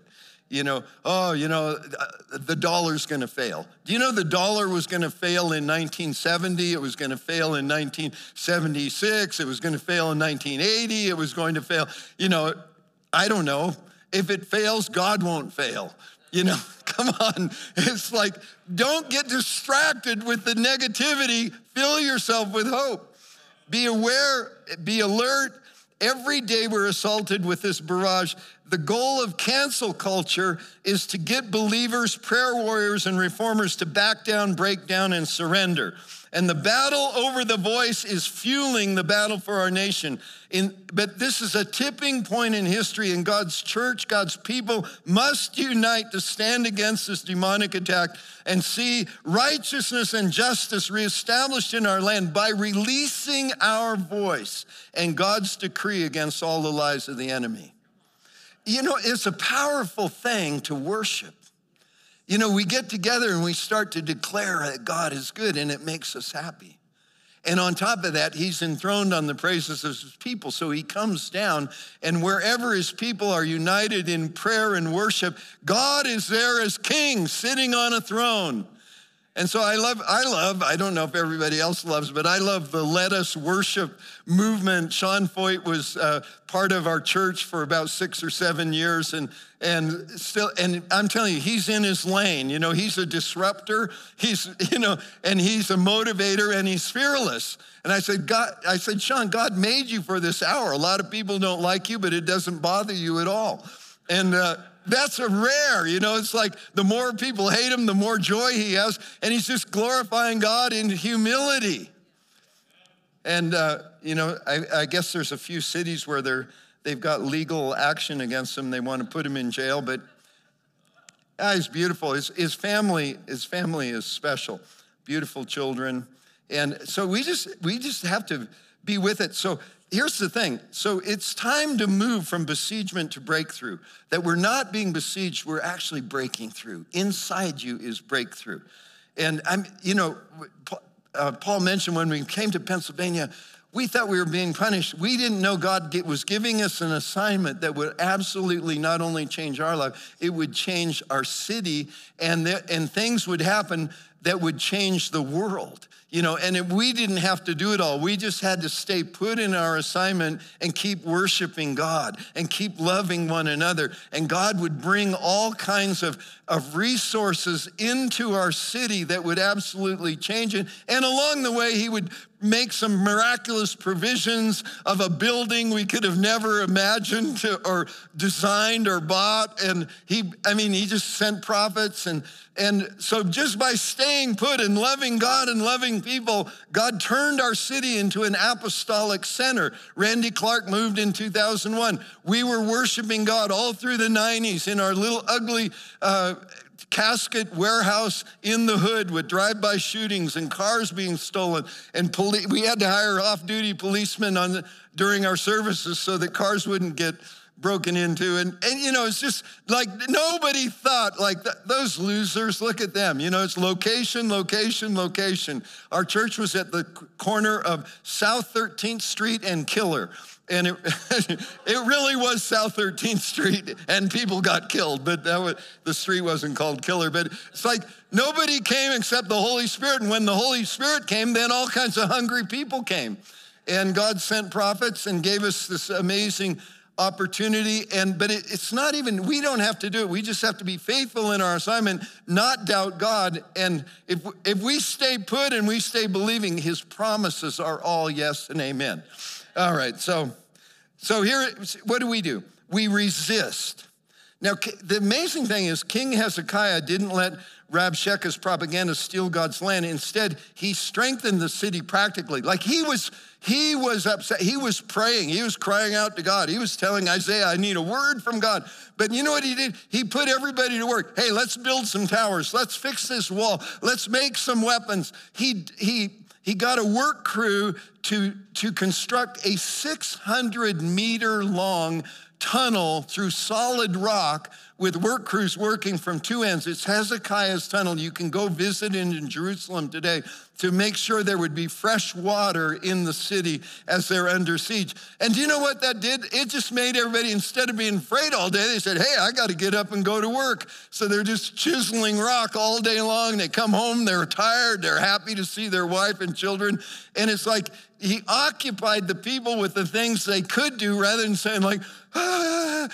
You know, oh, you know, uh, the dollar's going to fail. Do you know the dollar was going to fail in 1970? It was going to fail in 1976. It was going to fail in 1980. It was going to fail. You know, I don't know. If it fails, God won't fail. You know, [laughs] come on. It's like, don't get distracted with the negativity. Fill yourself with hope. Be aware, be alert. Every day we're assaulted with this barrage. The goal of cancel culture is to get believers, prayer warriors, and reformers to back down, break down, and surrender. And the battle over the voice is fueling the battle for our nation. In, but this is a tipping point in history, and God's church, God's people must unite to stand against this demonic attack and see righteousness and justice reestablished in our land by releasing our voice and God's decree against all the lies of the enemy. You know, it's a powerful thing to worship. You know, we get together and we start to declare that God is good and it makes us happy. And on top of that, he's enthroned on the praises of his people. So he comes down, and wherever his people are united in prayer and worship, God is there as king sitting on a throne. And so I love, I love, I don't know if everybody else loves, but I love the Let Us Worship movement. Sean Feucht was uh, part of our church for about six or seven years, and and still, and I'm telling you, he's in his lane. You know, he's a disruptor. He's, [laughs] you know, and he's a motivator, and he's fearless. And I said, God, I said, Sean, God made you for this hour. A lot of people don't like you, but it doesn't bother you at all. And uh, that's a rare, you know, it's like the more people hate him, the more joy he has. And he's just glorifying God in humility. And, uh, you know, I, I, guess there's a few cities where they're, they've got legal action against him. They want to put him in jail, but ah, he's beautiful. His, his, family, his family is special, beautiful children. And so we just, we just have to be with it. So here's the thing. So it's time to move from besiegement to breakthrough. That we're not being besieged we're actually breaking through. Inside you is breakthrough. And i'm you know uh, paul mentioned when we came to pennsylvania we thought we were being punished. We didn't know god was giving us an assignment that would absolutely not only change our life it would change our city and, there, and things would happen that would change the world you know, and if we didn't have to do it all. We just had to stay put in our assignment and keep worshiping God and keep loving one another. And God would bring all kinds of, of resources into our city that would absolutely change it. And along the way, He would make some miraculous provisions of a building we could have never imagined or designed or bought. And He, I mean, He just sent prophets and and so, just by staying put and loving God and loving people, God turned our city into an apostolic center. Randy Clark moved in 2001. We were worshiping God all through the 90s in our little ugly uh, casket warehouse in the hood with drive-by shootings and cars being stolen. And poli- we had to hire off-duty policemen on the, during our services so that cars wouldn't get broken into. And, and you know, it's just like nobody thought, like th- those losers, look at them. You know, it's location, location, location. Our church was at the corner of South 13th Street and Killer. And it, [laughs] it really was South 13th Street, and people got killed, but that was, the street wasn't called Killer. But it's like nobody came except the Holy Spirit. And when the Holy Spirit came, then all kinds of hungry people came. And God sent prophets and gave us this amazing opportunity and but it, it's not even we don't have to do it. We just have to be faithful in our assignment not doubt god. And if if we stay put and we stay believing his promises are all yes and amen. All right so so here what do we do? We resist. Now the amazing thing is king hezekiah didn't let rabshakeh's propaganda steal god's land instead he strengthened the city practically like he was he was upset. He was praying. He was crying out to God. He was telling Isaiah, I need a word from God. But you know what he did? He put everybody to work. Hey, let's build some towers. Let's fix this wall. Let's make some weapons. He, he, he got a work crew to, to construct a 600 meter long tunnel through solid rock with work crews working from two ends. It's Hezekiah's tunnel. You can go visit it in Jerusalem today to make sure there would be fresh water in the city as they're under siege. And do you know what that did? It just made everybody, instead of being afraid all day, they said, Hey, I got to get up and go to work. So they're just chiseling rock all day long. They come home, they're tired, they're happy to see their wife and children. And it's like he occupied the people with the things they could do rather than saying, like, ah,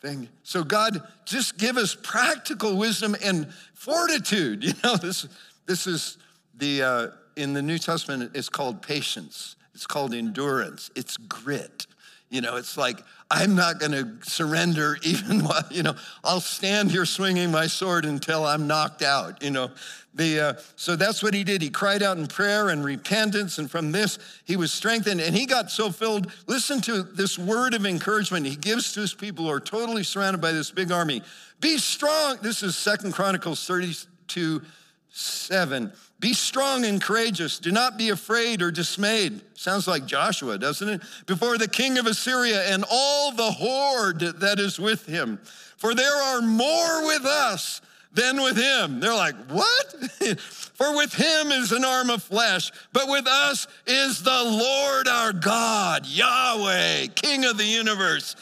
thing. So God, just give us practical wisdom and fortitude. [laughs] You know, this this is the uh, in the New Testament. It's called patience. It's called endurance. It's grit. You know, it's like I'm not going to surrender [laughs] even while you know I'll stand here swinging my sword until I'm knocked out. You know, the, uh, so that's what he did. He cried out in prayer and repentance, and from this he was strengthened. And he got so filled. Listen to this word of encouragement he gives to his people who are totally surrounded by this big army. Be strong. This is Second Chronicles 32 7. Be strong and courageous. Do not be afraid or dismayed. Sounds like Joshua, doesn't it? Before the king of Assyria and all the horde that is with him. For there are more with us than with him. They're like, what? [laughs] For with him is an arm of flesh, but with us is the Lord our God, Yahweh, King of the universe,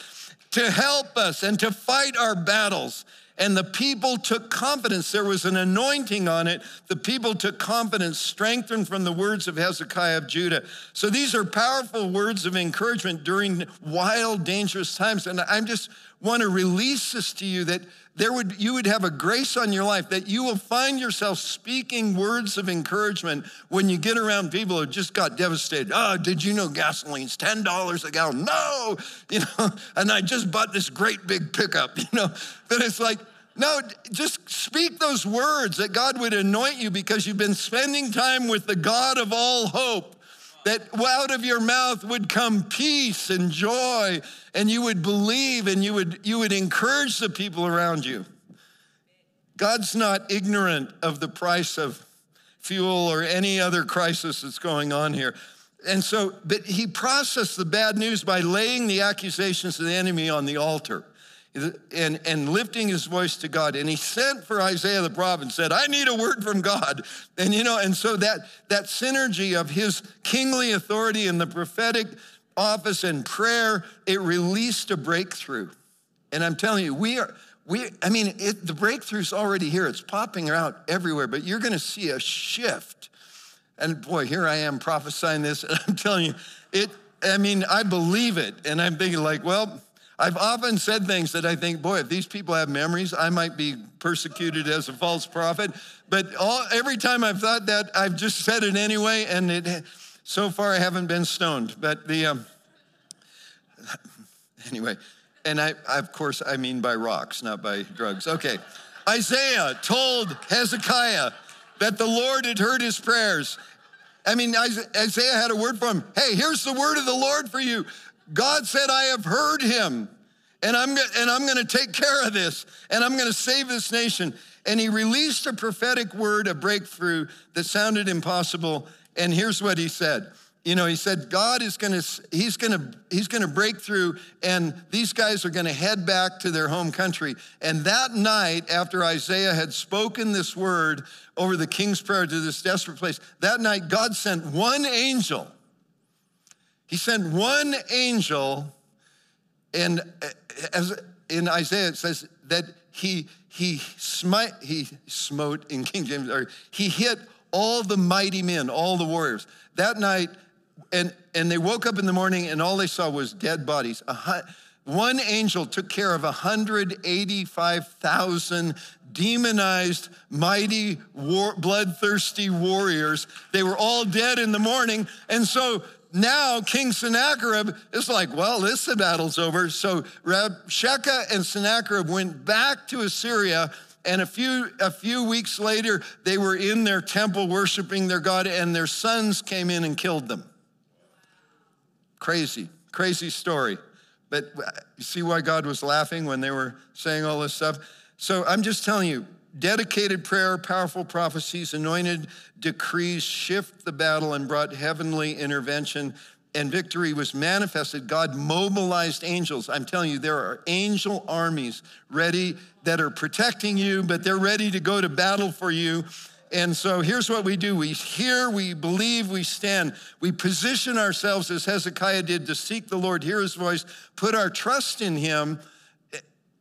to help us and to fight our battles. And the people took confidence. There was an anointing on it. The people took confidence, strengthened from the words of Hezekiah of Judah. So these are powerful words of encouragement during wild, dangerous times. And I'm just want to release this to you that there would you would have a grace on your life that you will find yourself speaking words of encouragement when you get around people who just got devastated. Oh, did you know gasoline's ten dollars a gallon? No, you know, [laughs] and I just bought this great big pickup, [laughs] you know. But it's like, no, just speak those words that God would anoint you because you've been spending time with the God of all hope that out of your mouth would come peace and joy and you would believe and you would you would encourage the people around you. God's not ignorant of the price of fuel or any other crisis that's going on here. And so but he processed the bad news by laying the accusations of the enemy on the altar and, and lifting his voice to God. And he sent for Isaiah the prophet and said, I need a word from God. And you know, and so that that synergy of his kingly authority and the prophetic office and prayer, it released a breakthrough. And I'm telling you, we are, we, I mean, it, the breakthrough's already here. It's popping out everywhere, but you're gonna see a shift. And boy, here I am prophesying this, [laughs] and I'm telling you, it, I mean, I believe it. And I'm thinking, like, well, I've often said things that I think, boy, if these people have memories, I might be persecuted as a false prophet. But all, every time I've thought that, I've just said it anyway, and it, so far I haven't been stoned. But the um, [laughs] anyway, and I, I, of course, I mean by rocks, not by drugs. Okay, Isaiah told Hezekiah that the Lord had heard his prayers. I mean, Isaiah had a word for him. Hey, here's the word of the Lord for you. God said, I have heard him, and I'm, and I'm going to take care of this, and I'm going to save this nation. And he released a prophetic word, a breakthrough that sounded impossible. And here's what he said. You know, he said, God is gonna, he's gonna, he's gonna break through, and these guys are gonna head back to their home country. And that night, after Isaiah had spoken this word over the king's prayer to this desperate place, that night God sent one angel he sent one angel, and uh, as in Isaiah it says that he he smite he smote in King James or he hit all the mighty men, all the warriors. That night, and and they woke up in the morning and all they saw was dead bodies. One angel took care of 185,000 demonized, mighty, war, bloodthirsty warriors. They were all dead in the morning. And so now King Sennacherib is like, well, this the battle's over. So Rabshakeh and Sennacherib went back to Assyria, and a few, a few weeks later, they were in their temple worshiping their God, and their sons came in and killed them. Crazy, crazy story. But uh, you see why God was laughing when they were saying all this stuff? So I'm just telling you, dedicated prayer, powerful prophecies, anointed decrees shift the battle and brought heavenly intervention. and victory was manifested, God mobilized angels. I'm telling you, there are angel armies ready that are protecting you, but they're ready to go to battle for you. And so here's what we do we hear, we believe, we stand. We position ourselves as Hezekiah did to seek the Lord, hear his voice, put our trust in him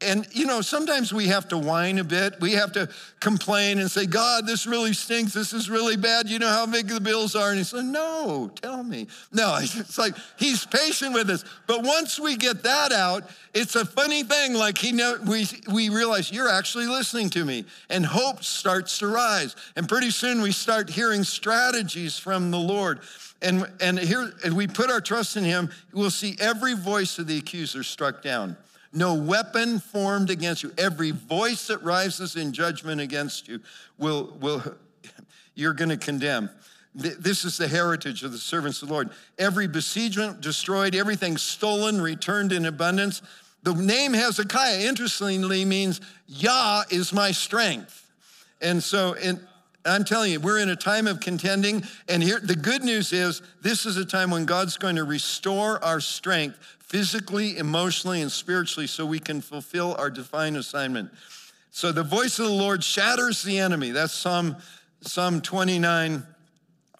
and you know, sometimes we have to whine a bit. We have to complain and say, God, this really stinks. This is really bad. You know how big the bills are? And he said, No, tell me. No, [laughs] it's like he's patient with us. But once we get that out, it's a funny thing. Like he know we we realize you're actually listening to me. And hope starts to rise. And pretty soon we start hearing strategies from the Lord. And and here and we put our trust in him, we'll see every voice of the accuser struck down. No weapon formed against you. Every voice that rises in judgment against you will, will [laughs] you're going to condemn. This is the heritage of the servants of the Lord. Every besiegement destroyed, everything stolen, returned in abundance. The name Hezekiah, interestingly, means Yah is my strength. And so, and I'm telling you, we're in a time of contending. And here, the good news is this is a time when God's going to restore our strength physically, emotionally, and spiritually so we can fulfill our divine assignment. So the voice of the Lord shatters the enemy. That's Psalm, Psalm 29.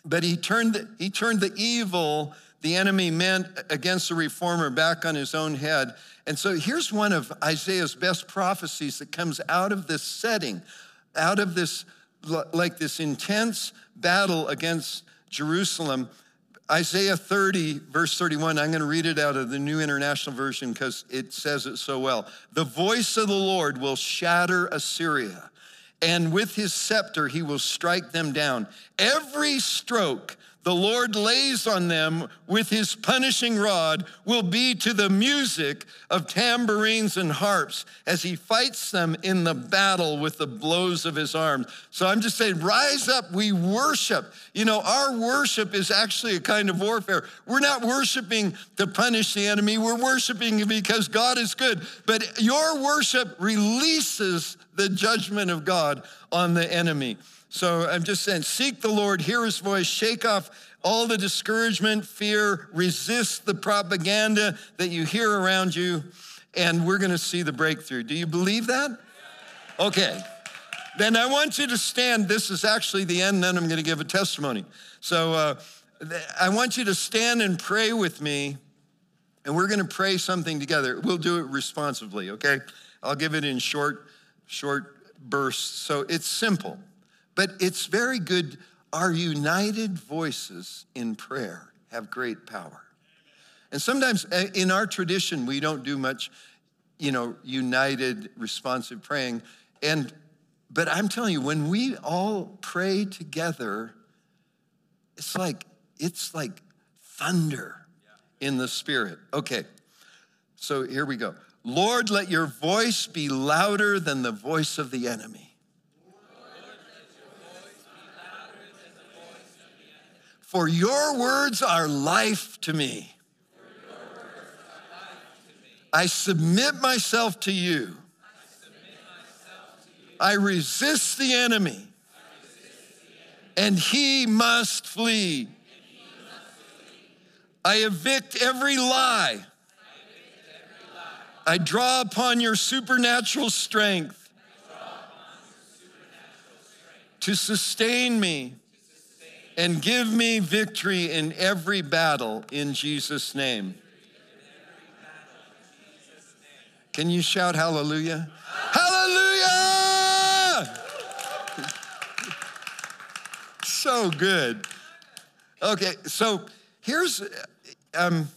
But he turned, he turned the evil the enemy meant against the reformer back on his own head. And so here's one of Isaiah's best prophecies that comes out of this setting, out of this, like this intense battle against Jerusalem. Isaiah 30, verse 31, I'm going to read it out of the New International Version because it says it so well. The voice of the Lord will shatter Assyria, and with his scepter he will strike them down. Every stroke the Lord lays on them with his punishing rod will be to the music of tambourines and harps as he fights them in the battle with the blows of his arms. So I'm just saying, rise up, we worship. You know, our worship is actually a kind of warfare. We're not worshiping to punish the enemy, we're worshiping because God is good. But your worship releases the judgment of God on the enemy. So I'm just saying, seek the Lord, hear his voice, shake off all the discouragement, fear, resist the propaganda that you hear around you, and we're gonna see the breakthrough. Do you believe that? Okay. Then I want you to stand. This is actually the end, then I'm gonna give a testimony. So uh, I want you to stand and pray with me, and we're gonna pray something together. We'll do it responsibly, okay? I'll give it in short, short bursts. So it's simple. But it's very good. Our united voices in prayer have great power. And sometimes eh, in our tradition, we don't do much, you know, united, responsive praying. And but I'm telling you, when we all pray together, it's like it's like thunder in the spirit. Okay, so here we go. Lord, let your voice be louder than the voice of the enemy. For your words are life to me. I submit myself to you. I resist the enemy, and he must flee. I evict every lie. I draw upon your supernatural strength to sustain me and give me victory in every battle in Jesus' name. Can you shout hallelujah? Hallelujah! so good. Okay, so here's, um,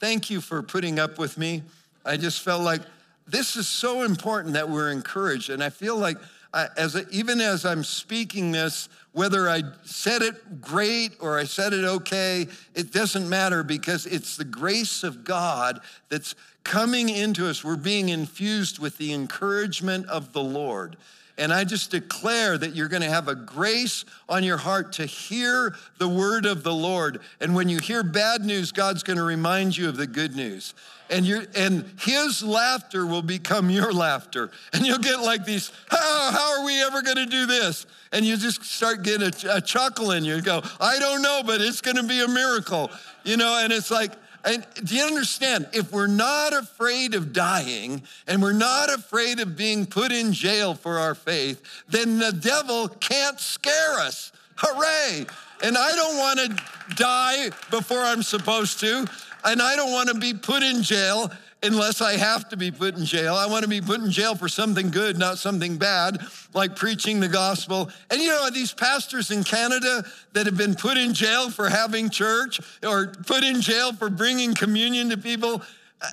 thank you for putting up with me. I just felt like this is so important that we're encouraged. And I feel like I, as a, even as I'm speaking this, whether I said it great or I said it okay, it doesn't matter because it's the grace of God that's coming into us. We're being infused with the encouragement of the Lord. And I just declare that you're going to have a grace on your heart to hear the word of the Lord. And when you hear bad news, God's going to remind you of the good news and you and his laughter will become your laughter and you'll get like these how, how are we ever going to do this and you just start getting a, a chuckle in you go, I don't know, but it's going to be a miracle. You know, and it's like, and do you understand? If we're not afraid of dying and we're not afraid of being put in jail for our faith, then the devil can't scare us. Hooray! And I don't want to die before I'm supposed to, and I don't want to be put in jail unless I have to be put in jail. I want to be put in jail for something good, not something bad, like preaching the gospel. And you know, these pastors in Canada that have been put in jail for having church or put in jail for bringing communion to people, uh,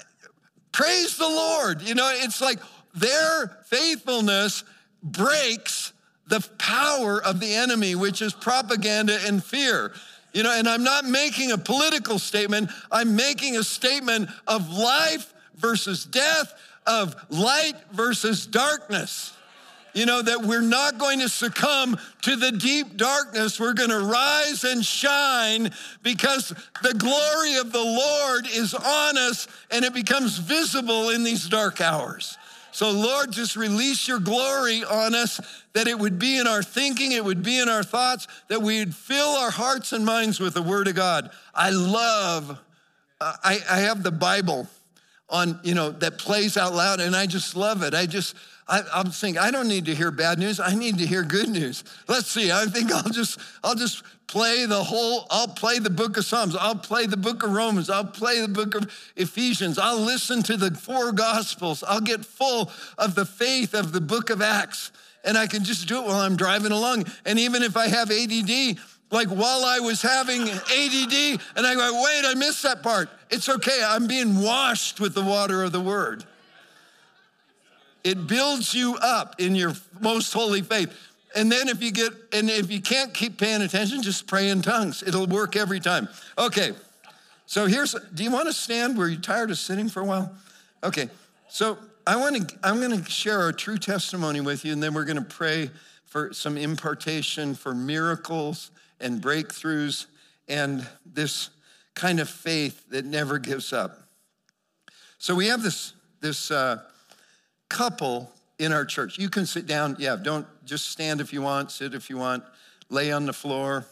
praise the Lord. You know, it's like their faithfulness breaks the power of the enemy, which is propaganda and fear. You know, and I'm not making a political statement, I'm making a statement of life versus death, of light versus darkness. You know, that we're not going to succumb to the deep darkness. We're going to rise and shine because the glory of the Lord is on us and it becomes visible in these dark hours. So, Lord, just release your glory on us, that it would be in our thinking, it would be in our thoughts, that we'd fill our hearts and minds with the Word of God. I love, uh, I, I have the Bible on, you know, that plays out loud, and I just love it. I just, I, am thinking, I don't need to hear bad news. I need to hear good news. Let's see. I think I'll just, I'll just play the whole, I'll play the book of Psalms. I'll play the book of Romans. I'll play the book of Ephesians. I'll listen to the four gospels. I'll get full of the faith of the book of Acts. And I can just do it while I'm driving along. And even if I have ADD, like while I was having ADD, and I go, wait, I missed that part. It's okay. I'm being washed with the water of the word. It builds you up in your most holy faith. And then if you get, and if you can't keep paying attention, just pray in tongues. It'll work every time. Okay. So here's, do you want to stand? Were you tired of sitting for a while? Okay. So I want to, I'm to share a true testimony with you, and then we're to pray for some impartation for miracles and breakthroughs and this kind of faith that never gives up. So we have this, this uh, couple in our church. You can sit down. Yeah, don't just stand if you want, sit if you want, lay on the floor.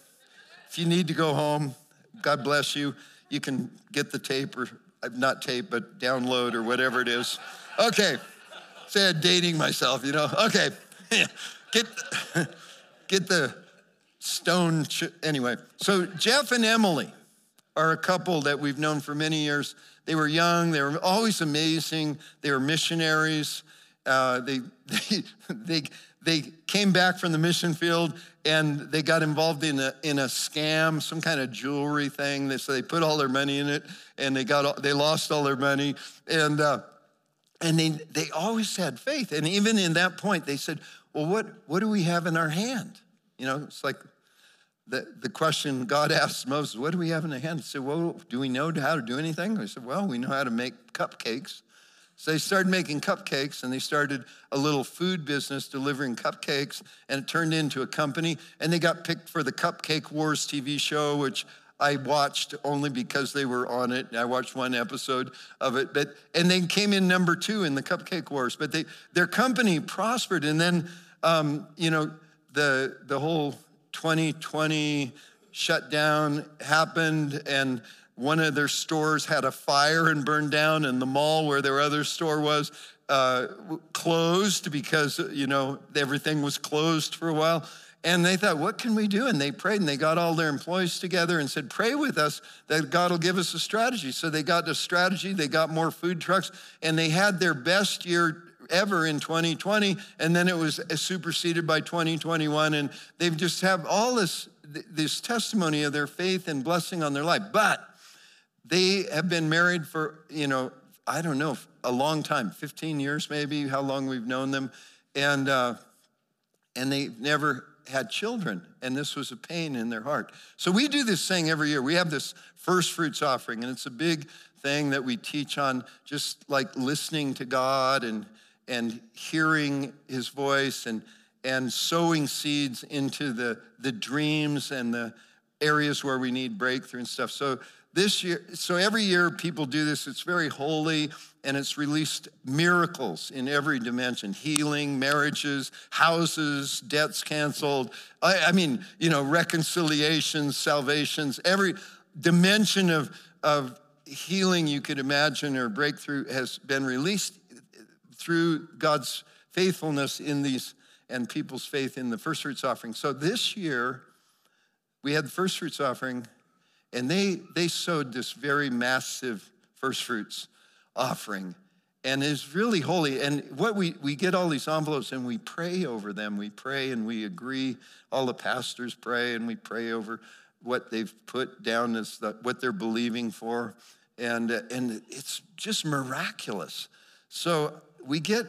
If you need to go home, God bless you. You can get the tape or uh, not tape, but download or whatever it is. Okay. Say I'm dating myself, you know. Okay. [laughs] get get the stone anyway. So Jeff and Emily are a couple that we've known for many years. They were young, they were always amazing. They were missionaries. Uh, they, [laughs] they, they, they came back from the mission field and they got involved in a, in a scam, some kind of jewelry thing. They, so they put all their money in it and they, got, they lost all their money. And, uh, and they, they always had faith. And even in that point, they said, Well, what, what do we have in our hand? You know, it's like the, the question God asked Moses, What do we have in the hand? He said, Well, do we know how to do anything? He said, Well, we know how to make cupcakes. So they started making cupcakes and they started a little food business delivering cupcakes and it turned into a company and they got picked for the Cupcake Wars TV show, which I watched only because they were on it. I watched one episode of it, but and they came in number two in the Cupcake Wars. But they their company prospered, and then um, you know the the whole 2020 shutdown happened, and one of their stores had a fire and burned down, and the mall where their other store was uh, closed because, you know, everything was closed for a while. And they thought, what can we do? And they prayed and they got all their employees together and said, pray with us that God will give us a strategy. So they got a strategy, they got more food trucks, and they had their best year ever in 2020. And then it was superseded by 2021. And they've just have all this, this testimony of their faith and blessing on their life. But they have been married for, you know, I don't know, a long time, 15 years maybe, how long we've known them. And, uh, and they've never had children, and this was a pain in their heart. So we do this thing every year. We have this first fruits offering, and it's a big thing that we teach on just like listening to God and, and hearing his voice and, and sowing seeds into the, the dreams and the areas where we need breakthrough and stuff. So this year, so every year people do this. It's very holy and it's released miracles in every dimension healing, marriages, houses, debts canceled. I, I mean, you know, reconciliations, salvations, every dimension of, of healing you could imagine or breakthrough has been released through God's faithfulness in these and people's faith in the first fruits offering. So this year, we had the first fruits offering, and they, they sowed this very massive first fruits offering. And is really holy. And what we, we get all these envelopes and we pray over them. We pray and we agree. All the pastors pray and we pray over what they've put down as the, what they're believing for. And, and it's just miraculous. So we get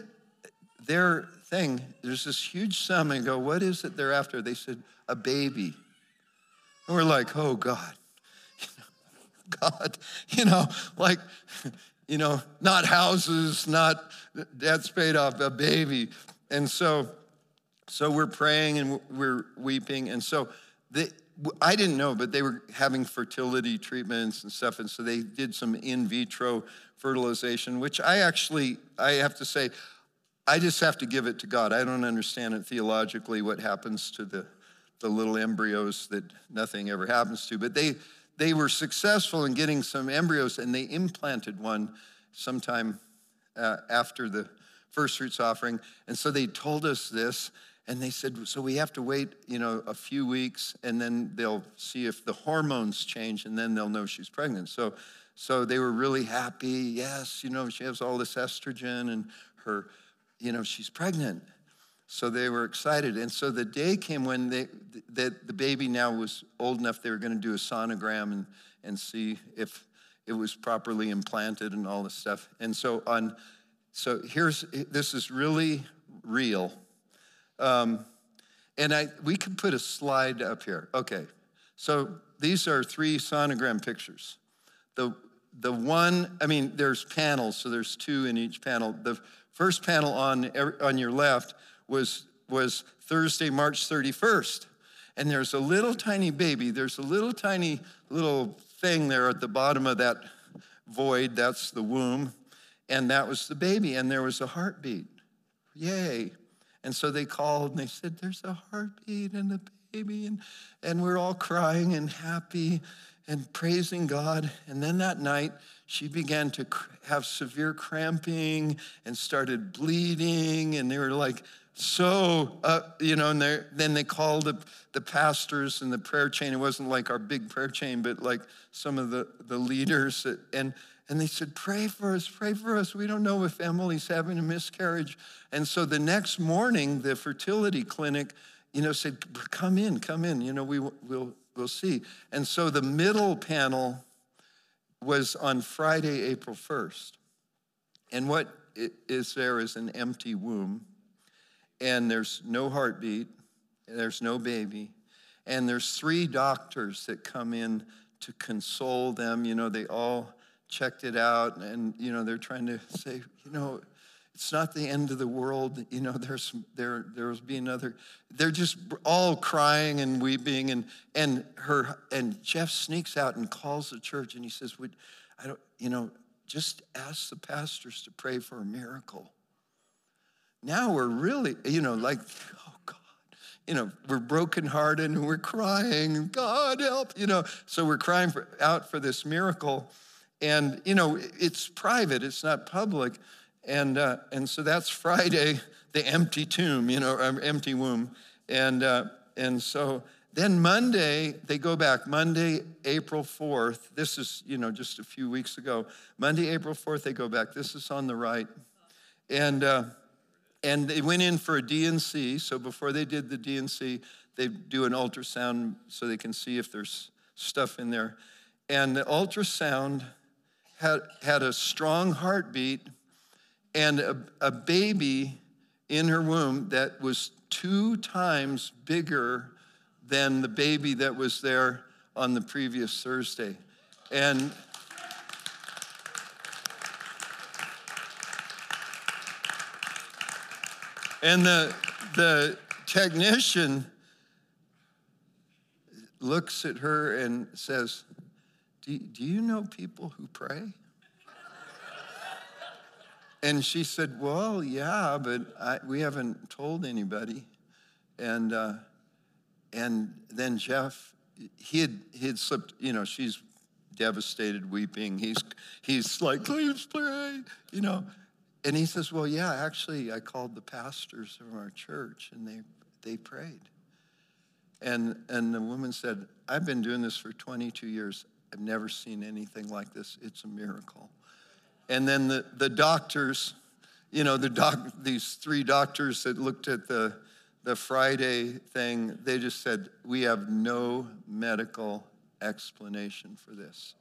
their thing. There's this huge sum and go, what is it they're after? They said, a baby. And we're like, oh God, [laughs] God, you know, like, you know, not houses, not debts paid off, a baby. And so, so we're praying and we're weeping. And so they, I didn't know, but they were having fertility treatments and stuff. And so they did some in vitro fertilization, which I actually, I have to say, I just have to give it to God. I don't understand it theologically, what happens to the, the little embryos that nothing ever happens to. But they, they were successful in getting some embryos and they implanted one sometime uh, after the first fruits offering. And so they told us this and they said, so we have to wait, you know, a few weeks and then they'll see if the hormones change and then they'll know she's pregnant. So, so they were really happy. Yes, you know, she has all this estrogen and her you know, she's pregnant. So they were excited. And so the day came when they, that the baby now was old enough, they were going to do a sonogram and, and see if it was properly implanted and all this stuff. And so on, so here's, this is really real. Um, and I, we could put a slide up here. Okay. So these are three sonogram pictures. The, the one, I mean, there's panels, so there's two in each panel. The First panel on, on your left was, was Thursday, March 31st. And there's a little tiny baby, there's a little tiny little thing there at the bottom of that void, that's the womb. And that was the baby, and there was a heartbeat. Yay. And so they called and they said, There's a heartbeat and a baby. And, and we're all crying and happy and praising God. And then that night, she began to have severe cramping and started bleeding. And they were like, so, uh, you know, and then they called the, the pastors and the prayer chain. It wasn't like our big prayer chain, but like some of the, the leaders. And, and they said, Pray for us, pray for us. We don't know if Emily's having a miscarriage. And so the next morning, the fertility clinic, you know, said, Come in, come in. You know, we, we'll, we'll see. And so the middle panel was on Friday, April 1st. And what is there is an empty womb, and there's no heartbeat, there's no baby, and there's three doctors that come in to console them. You know, they all checked it out, and, you know, they're trying to say, you know, it's not the end of the world. You know, there's there there'll be another. They're just all crying and weeping, and and her and Jeff sneaks out and calls the church, and he says, "Would I don't you know just ask the pastors to pray for a miracle." Now we're really you know like oh God, you know we're brokenhearted and we're crying, God help, you know. So we're crying for, out for this miracle, and you know it's private, it's not public and, uh, and so that's [laughs] Friday, the empty tomb, you know, empty womb. And, uh, and so then Monday, they go back. Monday, April 4th. This is, you know, just a few weeks ago. Monday, April 4th, they go back. This is on the right. And, uh, and they went in for a D&C. So before they did the D&C, they do an ultrasound so they can see if there's stuff in there. And the ultrasound had, had a strong heartbeat and a, a baby in her womb that was two times bigger than the baby that was there on the previous Thursday. And and the the technician looks at her and says, do, do you know people who pray? and she said, Well, yeah, but I, we haven't told anybody. And, uh, and then Jeff, he had, he had slipped, you know, she's devastated, weeping. He's, he's like, please pray, you know. And he says, well, yeah, actually, I called the pastors of our church and they, they prayed. And, and the woman said, I've been doing this for 22 years. I've never seen anything like this. It's a miracle. And then the, the doctors, you know, the doc, these three doctors that looked at the, the Friday thing, they just said, We have no medical explanation for this.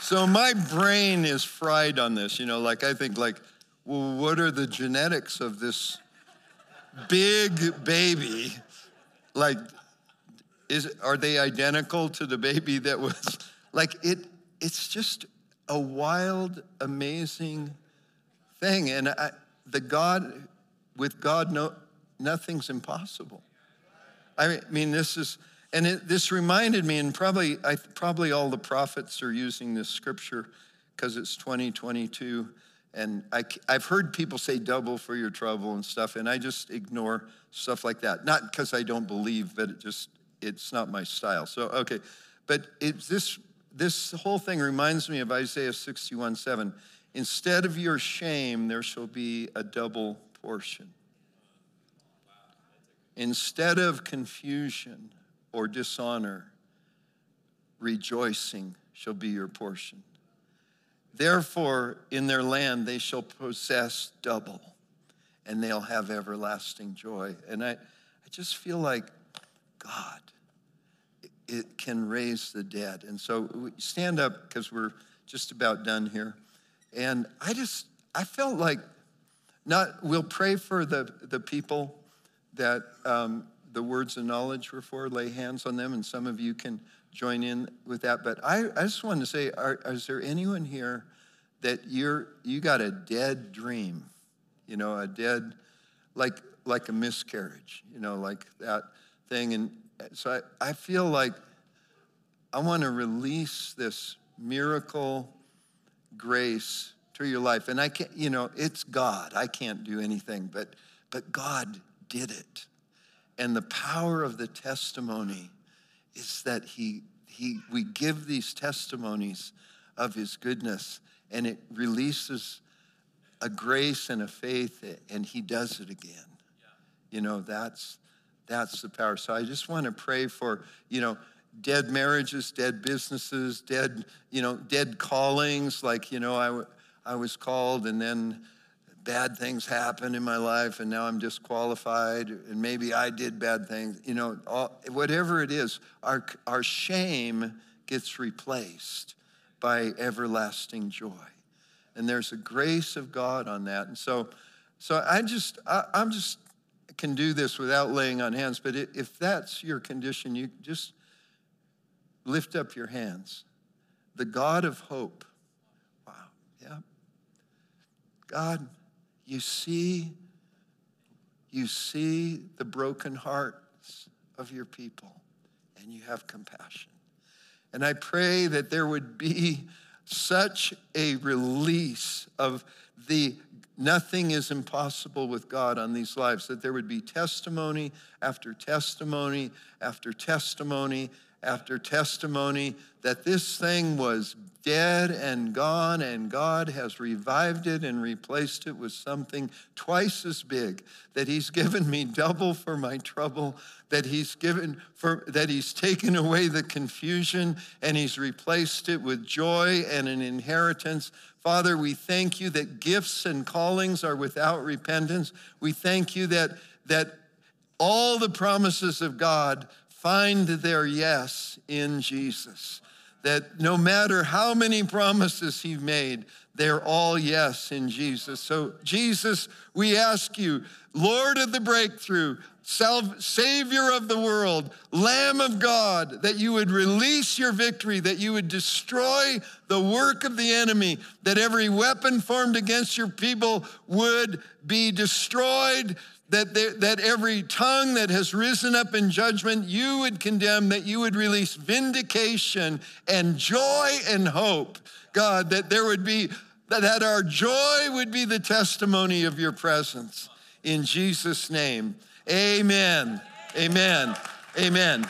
So my brain is fried on this, you know, like I think like, well, what are the genetics of this big baby? Like, is are they identical to the baby that was like it? It's just a wild, amazing thing, and I, the God with God, no, nothing's impossible. I mean, this is, and it, this reminded me, and probably, I, probably all the prophets are using this scripture because it's 2022. And I, I've heard people say double for your trouble and stuff, and I just ignore stuff like that. Not because I don't believe, but it just, it's not my style. So, okay. But it's this, this whole thing reminds me of Isaiah 61 7. Instead of your shame, there shall be a double portion. Instead of confusion or dishonor, rejoicing shall be your portion. Therefore, in their land they shall possess double, and they'll have everlasting joy. And I, I just feel like God, it can raise the dead. And so stand up because we're just about done here. And I just, I felt like not, we'll pray for the, the people that um, the words of knowledge were for, lay hands on them, and some of you can join in with that. But I, I just wanted to say, are, is there anyone here that you're, you got a dead dream? You know, a dead, like, like a miscarriage, you know, like that thing. And so I, I feel like I want to release this miracle grace to your life. And I can't, you know, it's God. I can't do anything, but, but God did it. And the power of the testimony is that he, he, we give these testimonies of his goodness and it releases a grace and a faith and he does it again. You know, that's, that's the power. So I just want to pray for, you know, dead marriages, dead businesses, dead, you know, dead callings. Like, you know, I, I was called and then bad things happened in my life and now I'm disqualified and maybe I did bad things. You know, all, whatever it is, our, our shame gets replaced by everlasting joy. And there's a grace of God on that. And so, so I just, I, I'm just can do this without laying on hands, but if that's your condition, you just lift up your hands. The God of hope. Wow, yeah. God, you see, you see the broken hearts of your people, and you have compassion. And I pray that there would be such a release of the nothing is impossible with God on these lives, that there would be testimony after testimony after testimony after testimony that this thing was dead and gone, and God has revived it and replaced it with something twice as big. That He's given me double for my trouble. That He's given for that He's taken away the confusion and He's replaced it with joy and an inheritance. Father, we thank you that gifts and callings are without repentance. We thank you that that all the promises of God find their yes in Jesus. That no matter how many promises he made, they're all yes in Jesus. So, Jesus, we ask you, Lord of the breakthrough, Savior of the world, Lamb of God, that you would release your victory, that you would destroy the work of the enemy, that every weapon formed against your people would be destroyed, that, there, that every tongue that has risen up in judgment you would condemn, that you would release vindication and joy and hope. God, that there would be, that our joy would be the testimony of your presence. In Jesus' name. Amen. Amen. Amen.